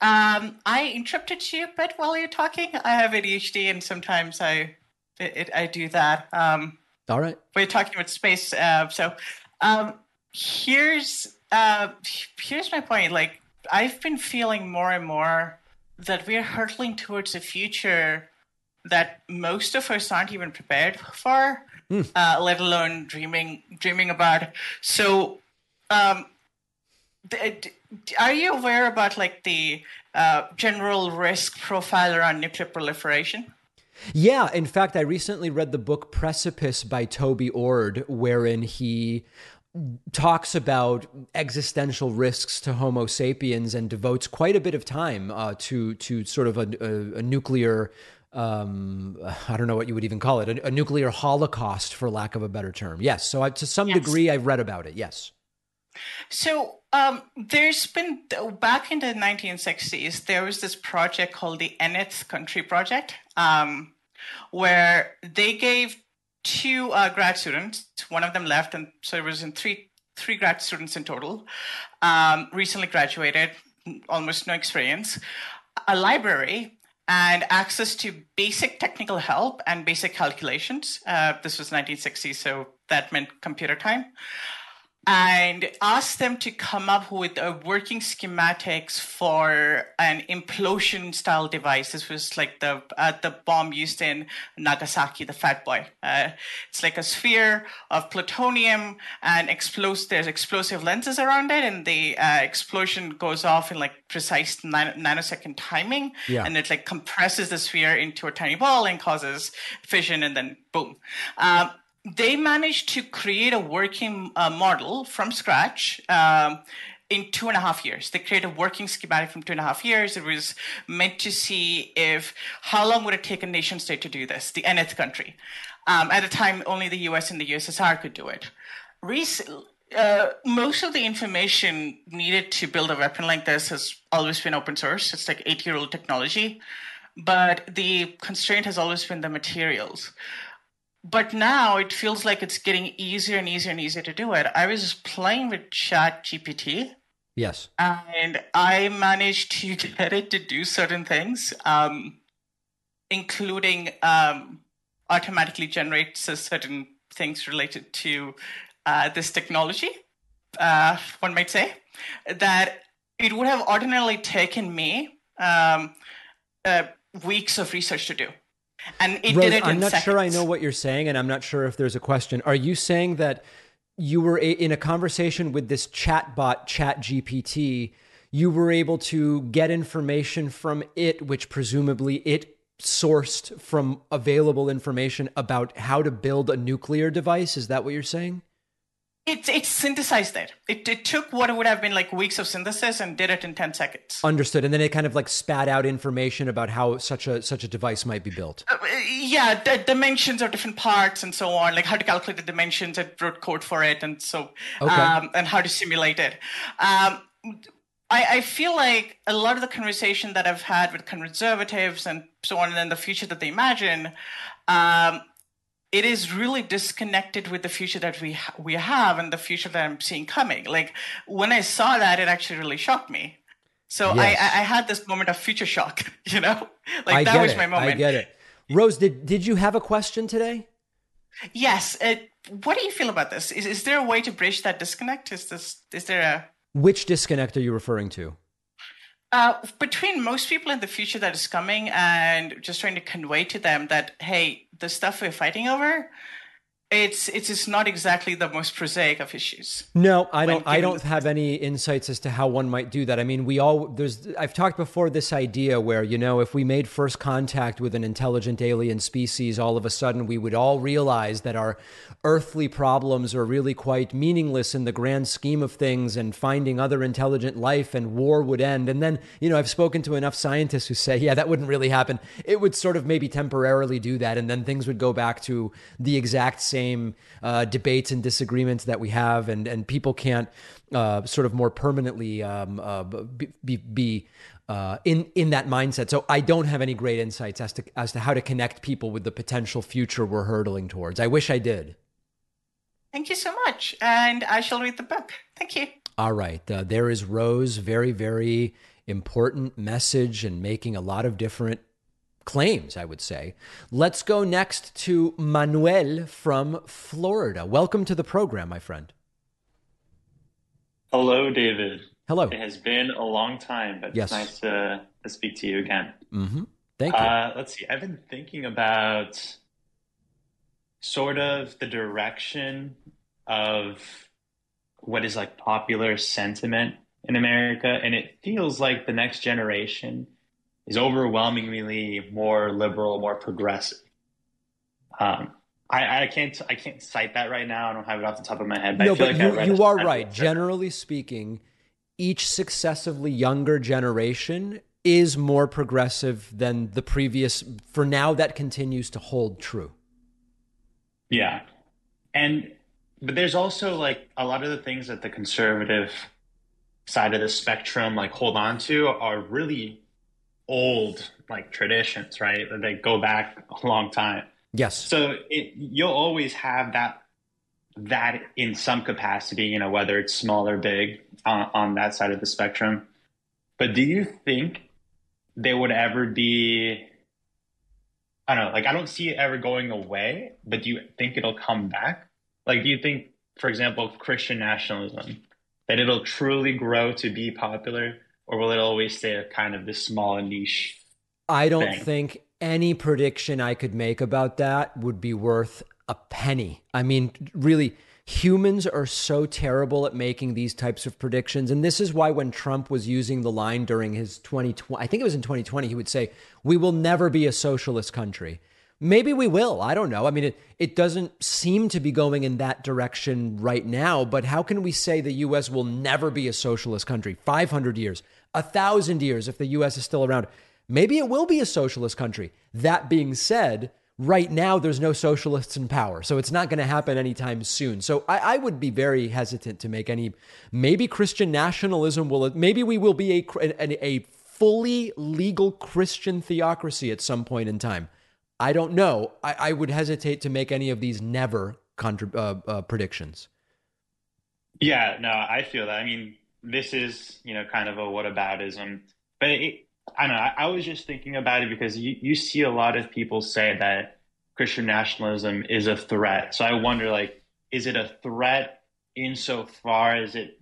Um, I interrupted you a bit while you're talking. I have ADHD, and sometimes I it, it, I do that. Um, All right. We're talking about space, uh, so um, here's uh, here's my point. Like I've been feeling more and more that we're hurtling towards a future that most of us aren't even prepared for mm. uh, let alone dreaming dreaming about. So, um, th- are you aware about like the uh, general risk profile around nuclear proliferation? Yeah, in fact, I recently read the book Precipice by Toby Ord, wherein he talks about existential risks to Homo sapiens and devotes quite a bit of time uh, to to sort of a, a, a nuclear um, I don't know what you would even call it, a, a, nuclear holocaust, for lack of a better term. Yes. So I, to some yes. degree, I've read about it. Yes. So um, there's been back in the 1960s, there was this project called the Nth Country Project, um, where they gave two uh, grad students. One of them left, and so it was in three three grad students in total. Um, recently graduated, almost no experience. A library and access to basic technical help and basic calculations. Uh, this was 1960, so that meant computer time and asked them to come up with a working schematics for an implosion style device. This was like the uh, the bomb used in Nagasaki, the Fat Boy. Uh, it's like a sphere of plutonium and explodes. There's explosive lenses around it, and the uh, explosion goes off in like precise nan- nanosecond timing, yeah. and it like compresses the sphere into a tiny ball and causes fission, and then boom. Um, they managed to create a working uh, model from scratch um, in two and a half years. They created a working schematic from two and a half years. It was meant to see if how long would it take a nation state to do this, the nth country. Um, at the time, only the U.S. and the USSR could do it. Uh, most of the information needed to build a weapon like this has always been open source. It's like eight year old technology, but the constraint has always been the materials but now it feels like it's getting easier and easier and easier to do it. I was playing with Chat GPT. Yes. And I managed to get it to do certain things, um, including um, automatically generate certain things related to uh, this technology, uh, one might say, that it would have ordinarily taken me um, uh, weeks of research to do and it Rose, did it I'm not seconds. sure I know what you're saying, and I'm not sure if there's a question. Are you saying that you were a, in a conversation with this chatbot, Chat GPT? You were able to get information from it, which presumably it sourced from available information about how to build a nuclear device. Is that what you're saying? It, it synthesized it. it. It took what would have been like weeks of synthesis and did it in 10 seconds. Understood. And then it kind of like spat out information about how such a such a device might be built. Uh, yeah, the dimensions of different parts and so on, like how to calculate the dimensions. It wrote code for it and so okay. um, and how to simulate it. Um, I, I feel like a lot of the conversation that I've had with conservatives and so on, and then the future that they imagine, um, it is really disconnected with the future that we ha- we have and the future that I'm seeing coming. Like when I saw that, it actually really shocked me. So yes. I, I had this moment of future shock, you know, like I that was it. my moment. I get it. Rose, did did you have a question today? Yes. Uh, what do you feel about this? Is is there a way to bridge that disconnect? Is this is there a which disconnect are you referring to? Uh, between most people in the future that is coming and just trying to convey to them that hey the stuff we're fighting over it's it's just not exactly the most prosaic of issues. No, I don't. I don't have any insights as to how one might do that. I mean, we all there's. I've talked before this idea where you know if we made first contact with an intelligent alien species, all of a sudden we would all realize that our earthly problems are really quite meaningless in the grand scheme of things, and finding other intelligent life and war would end. And then you know I've spoken to enough scientists who say, yeah, that wouldn't really happen. It would sort of maybe temporarily do that, and then things would go back to the exact same same uh, debates and disagreements that we have, and and people can't uh, sort of more permanently um, uh, be, be uh, in in that mindset. So I don't have any great insights as to as to how to connect people with the potential future we're hurtling towards. I wish I did. Thank you so much, and I shall read the book. Thank you. All right, uh, there is Rose. Very very important message and making a lot of different claims, I would say. Let's go next to Manuel from Florida. Welcome to the program, my friend. Hello, David. Hello. It has been a long time, but yes. it's nice to, to speak to you again. Mm-hmm. Thank you. Uh, let's see. I've been thinking about sort of the direction of what is like popular sentiment in America, and it feels like the next generation is overwhelmingly more liberal, more progressive. Um, I, I, can't I can't cite that right now. I don't have it off the top of my head. But no, but like you, you are right. Generally speaking, each successively younger generation is more progressive than the previous. For now, that continues to hold true. Yeah, and but there's also like a lot of the things that the conservative side of the spectrum like hold on to are really old like traditions, right? They go back a long time. Yes. So it, you'll always have that that in some capacity, you know, whether it's small or big on, on that side of the spectrum. But do you think there would ever be I don't know, like I don't see it ever going away, but do you think it'll come back? Like do you think, for example, Christian nationalism, that it'll truly grow to be popular, or will it always stay a kind of this small niche? I don't thing? think any prediction I could make about that would be worth a penny. I mean, really, humans are so terrible at making these types of predictions. And this is why when Trump was using the line during his 2020, I think it was in 2020, he would say, We will never be a socialist country. Maybe we will. I don't know. I mean, it, it doesn't seem to be going in that direction right now, but how can we say the US will never be a socialist country? 500 years, a thousand years if the US is still around. Maybe it will be a socialist country. That being said, right now there's no socialists in power. So it's not going to happen anytime soon. So I, I, would be very hesitant to make any, maybe Christian nationalism will, maybe we will be a, a, a fully legal Christian theocracy at some point in time. I don't know. I, I would hesitate to make any of these never contra- uh, uh, predictions. Yeah, no, I feel that. I mean, this is, you know, kind of a whataboutism. But it, I don't know. I, I was just thinking about it because you, you see a lot of people say that Christian nationalism is a threat. So I wonder, like, is it a threat insofar as it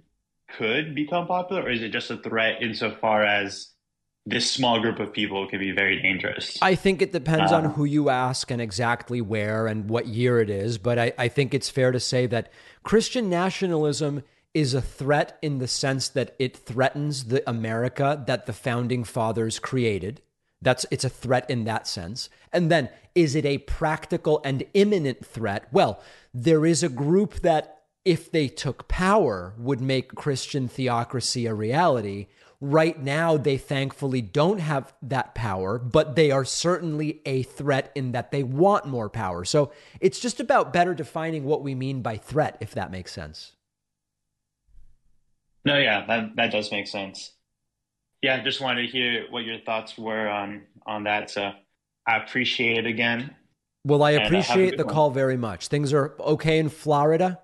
could become popular, or is it just a threat insofar as this small group of people could be very dangerous. I think it depends on uh. who you ask and exactly where and what year it is. But I, I, think it's fair to say that Christian nationalism is a threat in the sense that it threatens the America that the founding fathers created. That's it's a threat in that sense. And then is it a practical and imminent threat? Well, there is a group that if they took power would make Christian theocracy a reality Right now, they thankfully don't have that power, but they are certainly a threat in that they want more power. So it's just about better defining what we mean by threat, if that makes sense. No, yeah, that, that does make sense. Yeah, just wanted to hear what your thoughts were on on that. So I appreciate it again. Well, I uh, appreciate the one. call very much. Things are okay in Florida.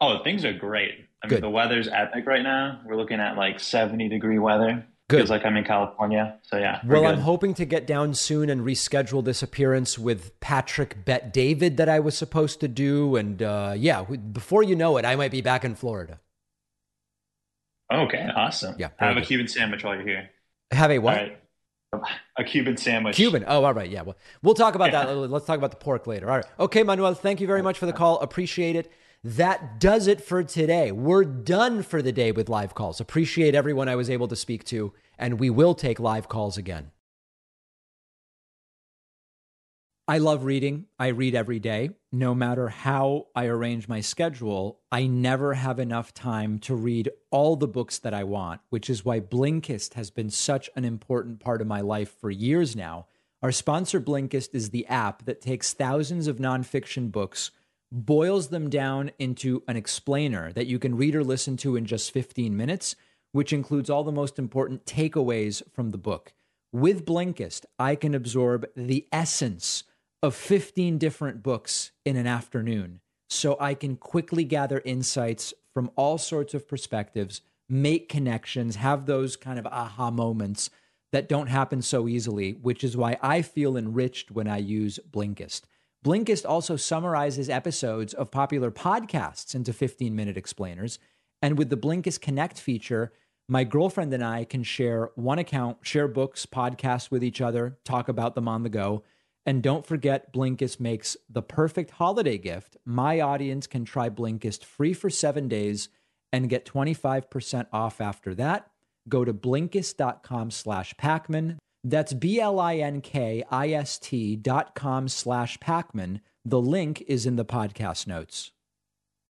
Oh, things are great. I Good. mean, the weather's epic right now. We're looking at like 70 degree weather. Good. Feels like I'm in California. So yeah. Well, good. I'm hoping to get down soon and reschedule this appearance with Patrick Bet David that I was supposed to do. And uh, yeah, before you know it, I might be back in Florida. Okay, awesome. Yeah. Have good. a Cuban sandwich while you're here. Have a what? A Cuban sandwich. Cuban. Oh, all right. Yeah. Well, we'll talk about yeah. that. Let's talk about the pork later. All right. Okay, Manuel. Thank you very much for the call. Appreciate it that does it for today. We're done for the day with live calls. Appreciate everyone I was able to speak to, and we will take live calls again. I love reading. I read every day. No matter how I arrange my schedule, I never have enough time to read all the books that I want, which is why Blinkist has been such an important part of my life for years now. Our sponsor, Blinkist, is the app that takes thousands of nonfiction books boils them down into an explainer that you can read or listen to in just 15 minutes, which includes all the most important takeaways from the book. With Blinkist, I can absorb the essence of 15 different books in an afternoon. So I can quickly gather insights from all sorts of perspectives, make connections, have those kind of aha moments that don't happen so easily, which is why I feel enriched when I use Blinkist. Blinkist also summarizes episodes of popular podcasts into 15 minute explainers. And with the Blinkist Connect feature, my girlfriend and I can share one account, share books, podcasts with each other, talk about them on the go. And don't forget, Blinkist makes the perfect holiday gift. My audience can try Blinkist free for seven days and get 25% off after that. Go to blinkist.com slash Pakman. That's B-L-I-N-K-I-S-T dot com slash Pakman. The link is in the podcast notes.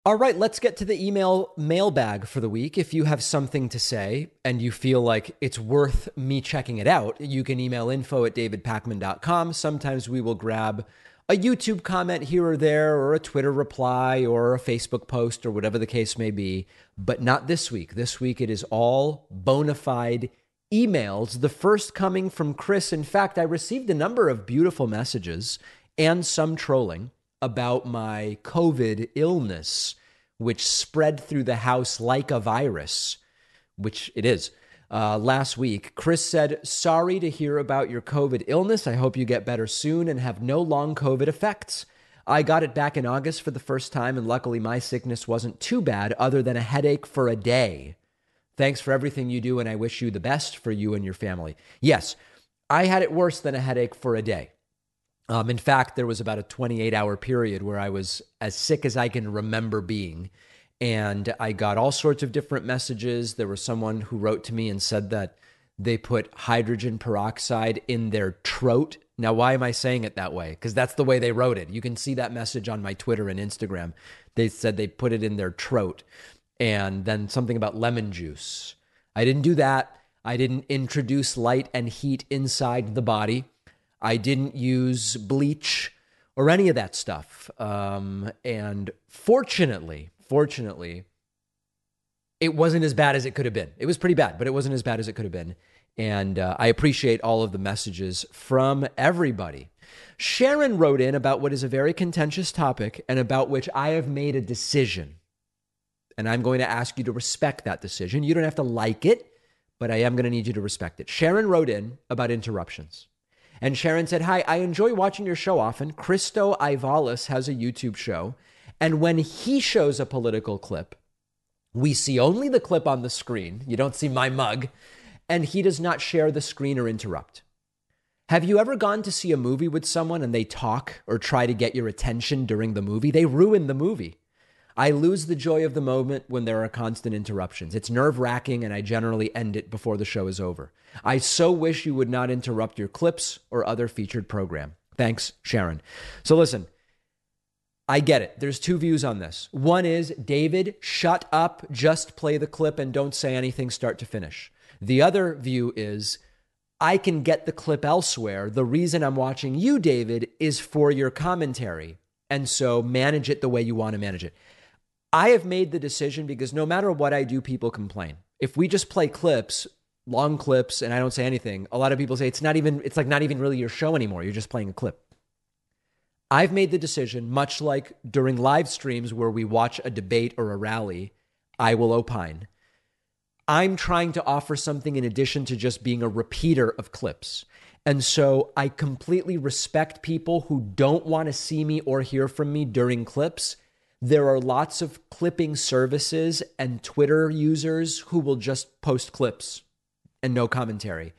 All right, let's get to the email mailbag for the week. If you have something to say and you feel like it's worth me checking it out, you can email info at davidpakman.com. Sometimes we will grab a YouTube comment here or there, or a Twitter reply, or a Facebook post, or whatever the case may be, but not this week. This week it is all bona fide emails, the first coming from Chris. In fact, I received a number of beautiful messages and some trolling about my COVID illness, which spread through the house like a virus, which it is uh, last week. Chris said, Sorry to hear about your COVID illness. I hope you get better soon and have no long COVID effects. I got it back in August for the first time, and luckily my sickness wasn't too bad, other than a headache for a day. Thanks for everything you do, and I wish you the best for you and your family. Yes, I had it worse than a headache for a day. Um, in fact, there was about a 28 hour period where I was as sick as I can remember being and I got all sorts of different messages. There was someone who wrote to me and said that they put hydrogen peroxide in their throat. Now, why am I saying it that way? Because that's the way they wrote it. You can see that message on my Twitter and Instagram. They said they put it in their throat. And then something about lemon juice. I didn't do that. I didn't introduce light and heat inside the body. I didn't use bleach or any of that stuff. Um, and fortunately, fortunately, it wasn't as bad as it could have been. It was pretty bad, but it wasn't as bad as it could have been. And uh, I appreciate all of the messages from everybody. Sharon wrote in about what is a very contentious topic and about which I have made a decision. And I'm going to ask you to respect that decision. You don't have to like it, but I am going to need you to respect it. Sharon wrote in about interruptions. And Sharon said, Hi, I enjoy watching your show often. Christo Aivalis has a YouTube show. And when he shows a political clip, we see only the clip on the screen. You don't see my mug. And he does not share the screen or interrupt. Have you ever gone to see a movie with someone and they talk or try to get your attention during the movie? They ruin the movie. I lose the joy of the moment when there are constant interruptions. It's nerve wracking, and I generally end it before the show is over. I so wish you would not interrupt your clips or other featured program. Thanks, Sharon. So, listen, I get it. There's two views on this. One is David, shut up, just play the clip and don't say anything start to finish. The other view is I can get the clip elsewhere. The reason I'm watching you, David, is for your commentary. And so manage it the way you want to manage it. I have made the decision because no matter what I do, people complain. If we just play clips, long clips, and I don't say anything, a lot of people say it's not even, it's like not even really your show anymore. You're just playing a clip. I've made the decision, much like during live streams where we watch a debate or a rally, I will opine. I'm trying to offer something in addition to just being a repeater of clips. And so I completely respect people who don't want to see me or hear from me during clips. There are lots of clipping services and Twitter users who will just post clips and no commentary.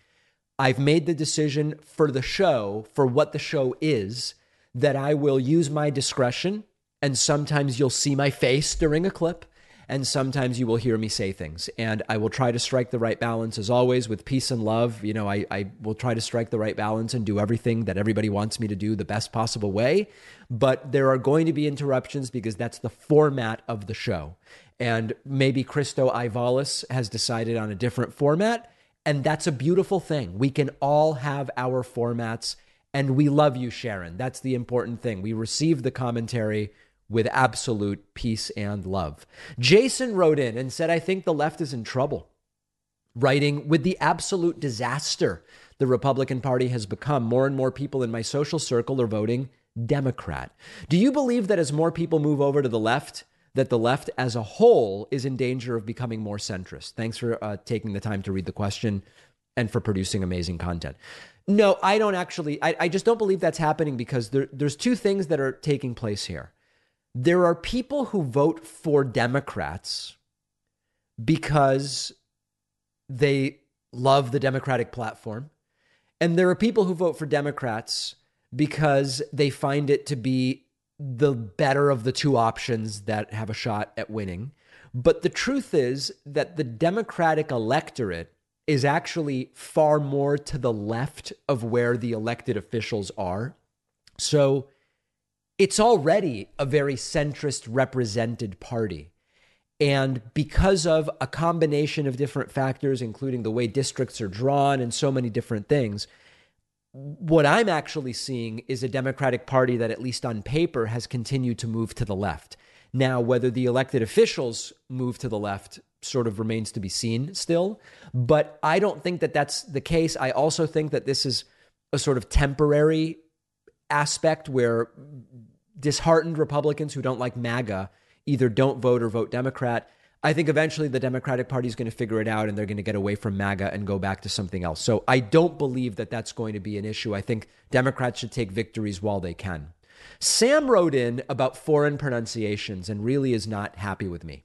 I've made the decision for the show, for what the show is, that I will use my discretion. And sometimes you'll see my face during a clip, and sometimes you will hear me say things. And I will try to strike the right balance, as always, with peace and love. You know, I, I will try to strike the right balance and do everything that everybody wants me to do the best possible way. But there are going to be interruptions because that's the format of the show. And maybe Christo Aivalis has decided on a different format. And that's a beautiful thing. We can all have our formats and we love you, Sharon. That's the important thing. We receive the commentary with absolute peace and love. Jason wrote in and said, I think the left is in trouble. Writing, with the absolute disaster the Republican Party has become, more and more people in my social circle are voting Democrat. Do you believe that as more people move over to the left, that the left as a whole is in danger of becoming more centrist? Thanks for uh, taking the time to read the question and for producing amazing content. No, I don't actually. I, I just don't believe that's happening because there, there's two things that are taking place here. There are people who vote for Democrats because they love the Democratic platform. And there are people who vote for Democrats because they find it to be the better of the two options that have a shot at winning. But the truth is that the Democratic electorate is actually far more to the left of where the elected officials are. So it's already a very centrist represented party. And because of a combination of different factors, including the way districts are drawn and so many different things, what I'm actually seeing is a Democratic Party that, at least on paper, has continued to move to the left. Now, whether the elected officials move to the left sort of remains to be seen still, but I don't think that that's the case. I also think that this is a sort of temporary aspect where disheartened Republicans who don't like MAGA either don't vote or vote Democrat. I think eventually the Democratic Party is going to figure it out and they're going to get away from MAGA and go back to something else. So I don't believe that that's going to be an issue. I think Democrats should take victories while they can. Sam wrote in about foreign pronunciations and really is not happy with me.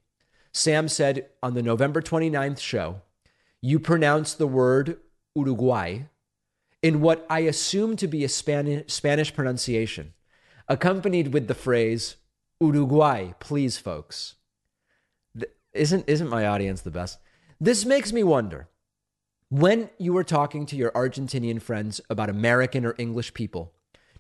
Sam said on the November 29th show, you pronounce the word Uruguay in what I assume to be a Spanish, pronunciation, accompanied with the phrase Uruguay, please, folks. Isn't, isn't my audience the best? This makes me wonder when you are talking to your Argentinian friends about American or English people,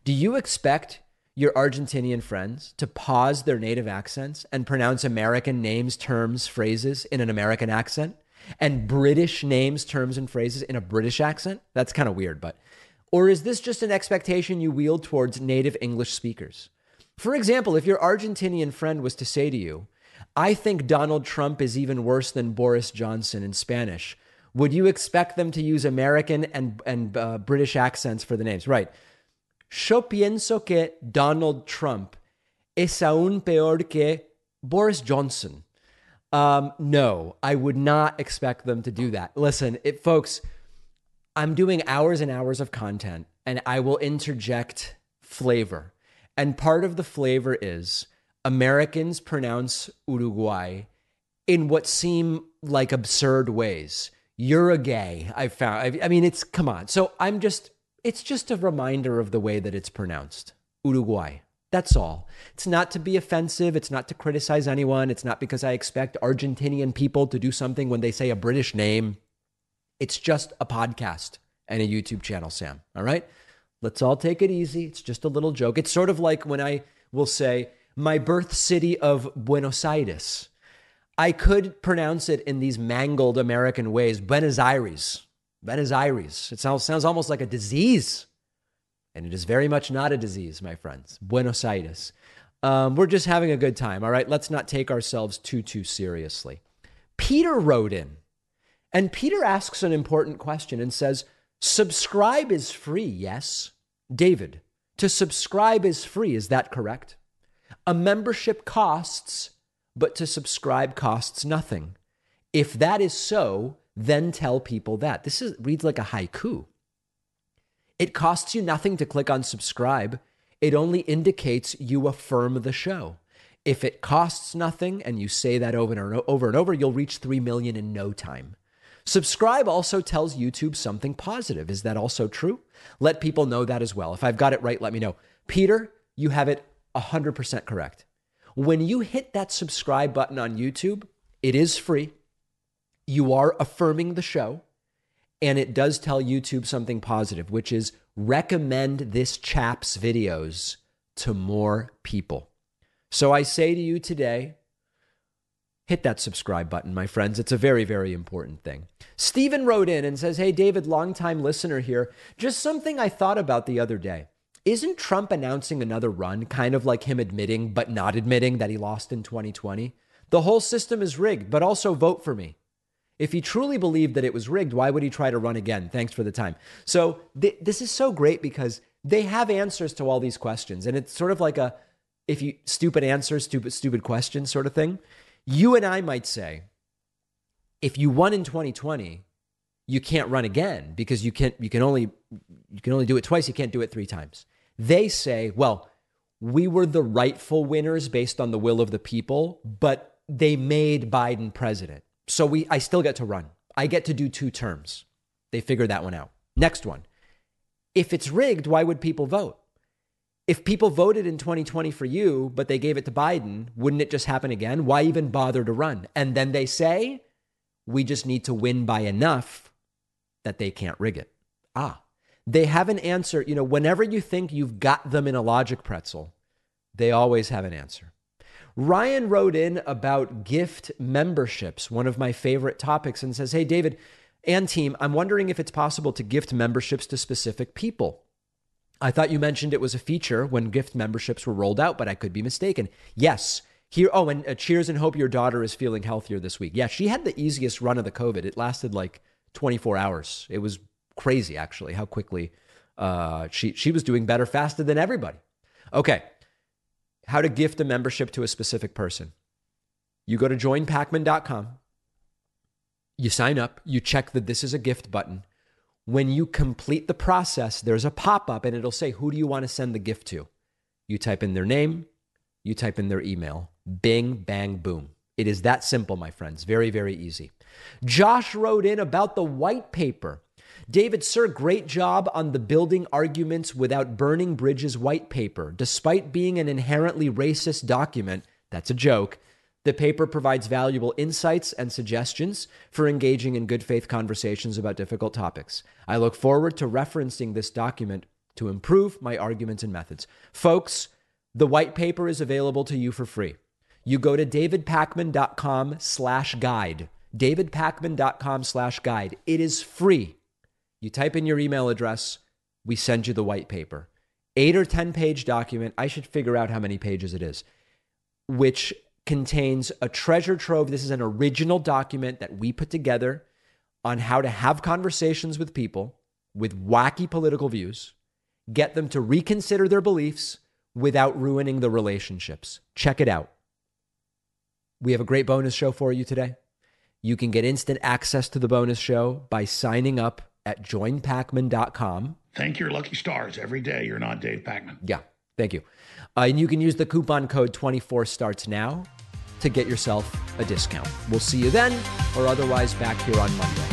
do you expect your Argentinian friends to pause their native accents and pronounce American names, terms, phrases in an American accent and British names, terms, and phrases in a British accent? That's kind of weird, but. Or is this just an expectation you wield towards native English speakers? For example, if your Argentinian friend was to say to you, I think Donald Trump is even worse than Boris Johnson in Spanish, would you expect them to use American and, and uh, British accents for the names? Right. Yo pienso que Donald Trump es aún peor que Boris Johnson. Um, no, I would not expect them to do that. Listen, it, folks, I'm doing hours and hours of content and I will interject flavor. And part of the flavor is Americans pronounce Uruguay in what seem like absurd ways. You're a gay, I found. I, I mean, it's, come on. So I'm just, it's just a reminder of the way that it's pronounced Uruguay. That's all. It's not to be offensive. It's not to criticize anyone. It's not because I expect Argentinian people to do something when they say a British name. It's just a podcast and a YouTube channel, Sam. All right? Let's all take it easy. It's just a little joke. It's sort of like when I will say, my birth city of Buenos Aires. I could pronounce it in these mangled American ways Buenos Aires. Buenos Aires. It sounds, sounds almost like a disease. And it is very much not a disease, my friends. Buenos Aires. Um, we're just having a good time, all right? Let's not take ourselves too, too seriously. Peter wrote in, and Peter asks an important question and says, Subscribe is free, yes? David, to subscribe is free. Is that correct? A membership costs, but to subscribe costs nothing. If that is so, then tell people that. This is, reads like a haiku. It costs you nothing to click on subscribe. It only indicates you affirm the show. If it costs nothing and you say that over and over and over, you'll reach 3 million in no time. Subscribe also tells YouTube something positive. Is that also true? Let people know that as well. If I've got it right, let me know. Peter, you have it 100% correct. When you hit that subscribe button on YouTube, it is free you are affirming the show. And it does tell YouTube something positive, which is recommend this chap's videos to more people. So I say to you today, hit that subscribe button, my friends. It's a very, very important thing. Stephen wrote in and says, Hey, David, longtime listener here. Just something I thought about the other day. Isn't Trump announcing another run, kind of like him admitting, but not admitting that he lost in 2020? The whole system is rigged, but also vote for me. If he truly believed that it was rigged, why would he try to run again? Thanks for the time. So th- this is so great because they have answers to all these questions, and it's sort of like a if you stupid answers, stupid stupid questions sort of thing. You and I might say, if you won in 2020, you can't run again because you can you can only you can only do it twice. You can't do it three times. They say, well, we were the rightful winners based on the will of the people, but they made Biden president. So we I still get to run. I get to do two terms. They figured that one out. Next one. If it's rigged, why would people vote? If people voted in 2020 for you, but they gave it to Biden, wouldn't it just happen again? Why even bother to run? And then they say, we just need to win by enough that they can't rig it. Ah, they have an answer. You know, whenever you think you've got them in a logic pretzel, they always have an answer. Ryan wrote in about gift memberships, one of my favorite topics, and says, Hey, David, And team, I'm wondering if it's possible to gift memberships to specific people. I thought you mentioned it was a feature when gift memberships were rolled out, but I could be mistaken. Yes. Here, oh, and uh, cheers and hope your daughter is feeling healthier this week. Yeah, she had the easiest run of the COVID. It lasted like 24 hours. It was crazy, actually, how quickly uh, she she was doing better, faster than everybody. Okay, how to gift a membership to a specific person? You go to joinpakman.com. You sign up. You check that "This is a gift" button. When you complete the process, there's a pop up and it'll say, Who do you want to send the gift to? You type in their name, you type in their email. Bing, bang, boom. It is that simple, my friends. Very, very easy. Josh wrote in about the white paper. David, sir, great job on the building arguments without burning bridges white paper. Despite being an inherently racist document, that's a joke, the paper provides valuable insights and suggestions for engaging in good faith conversations about difficult topics. I look forward to referencing this document to improve my arguments and methods. Folks, the white paper is available to you for free. You go to davidpakman.com slash guide. davidpakman.com slash guide. It is free. You type in your email address, we send you the white paper. Eight or 10 page document. I should figure out how many pages it is, which contains a treasure trove. This is an original document that we put together on how to have conversations with people with wacky political views, get them to reconsider their beliefs without ruining the relationships. Check it out. We have a great bonus show for you today. You can get instant access to the bonus show by signing up at joinpakman.com. Thank your lucky stars every day you're not Dave Pakman. Yeah. Thank you. Uh, and you can use the coupon code 24 starts now to get yourself a discount. We'll see you then or otherwise back here on Monday.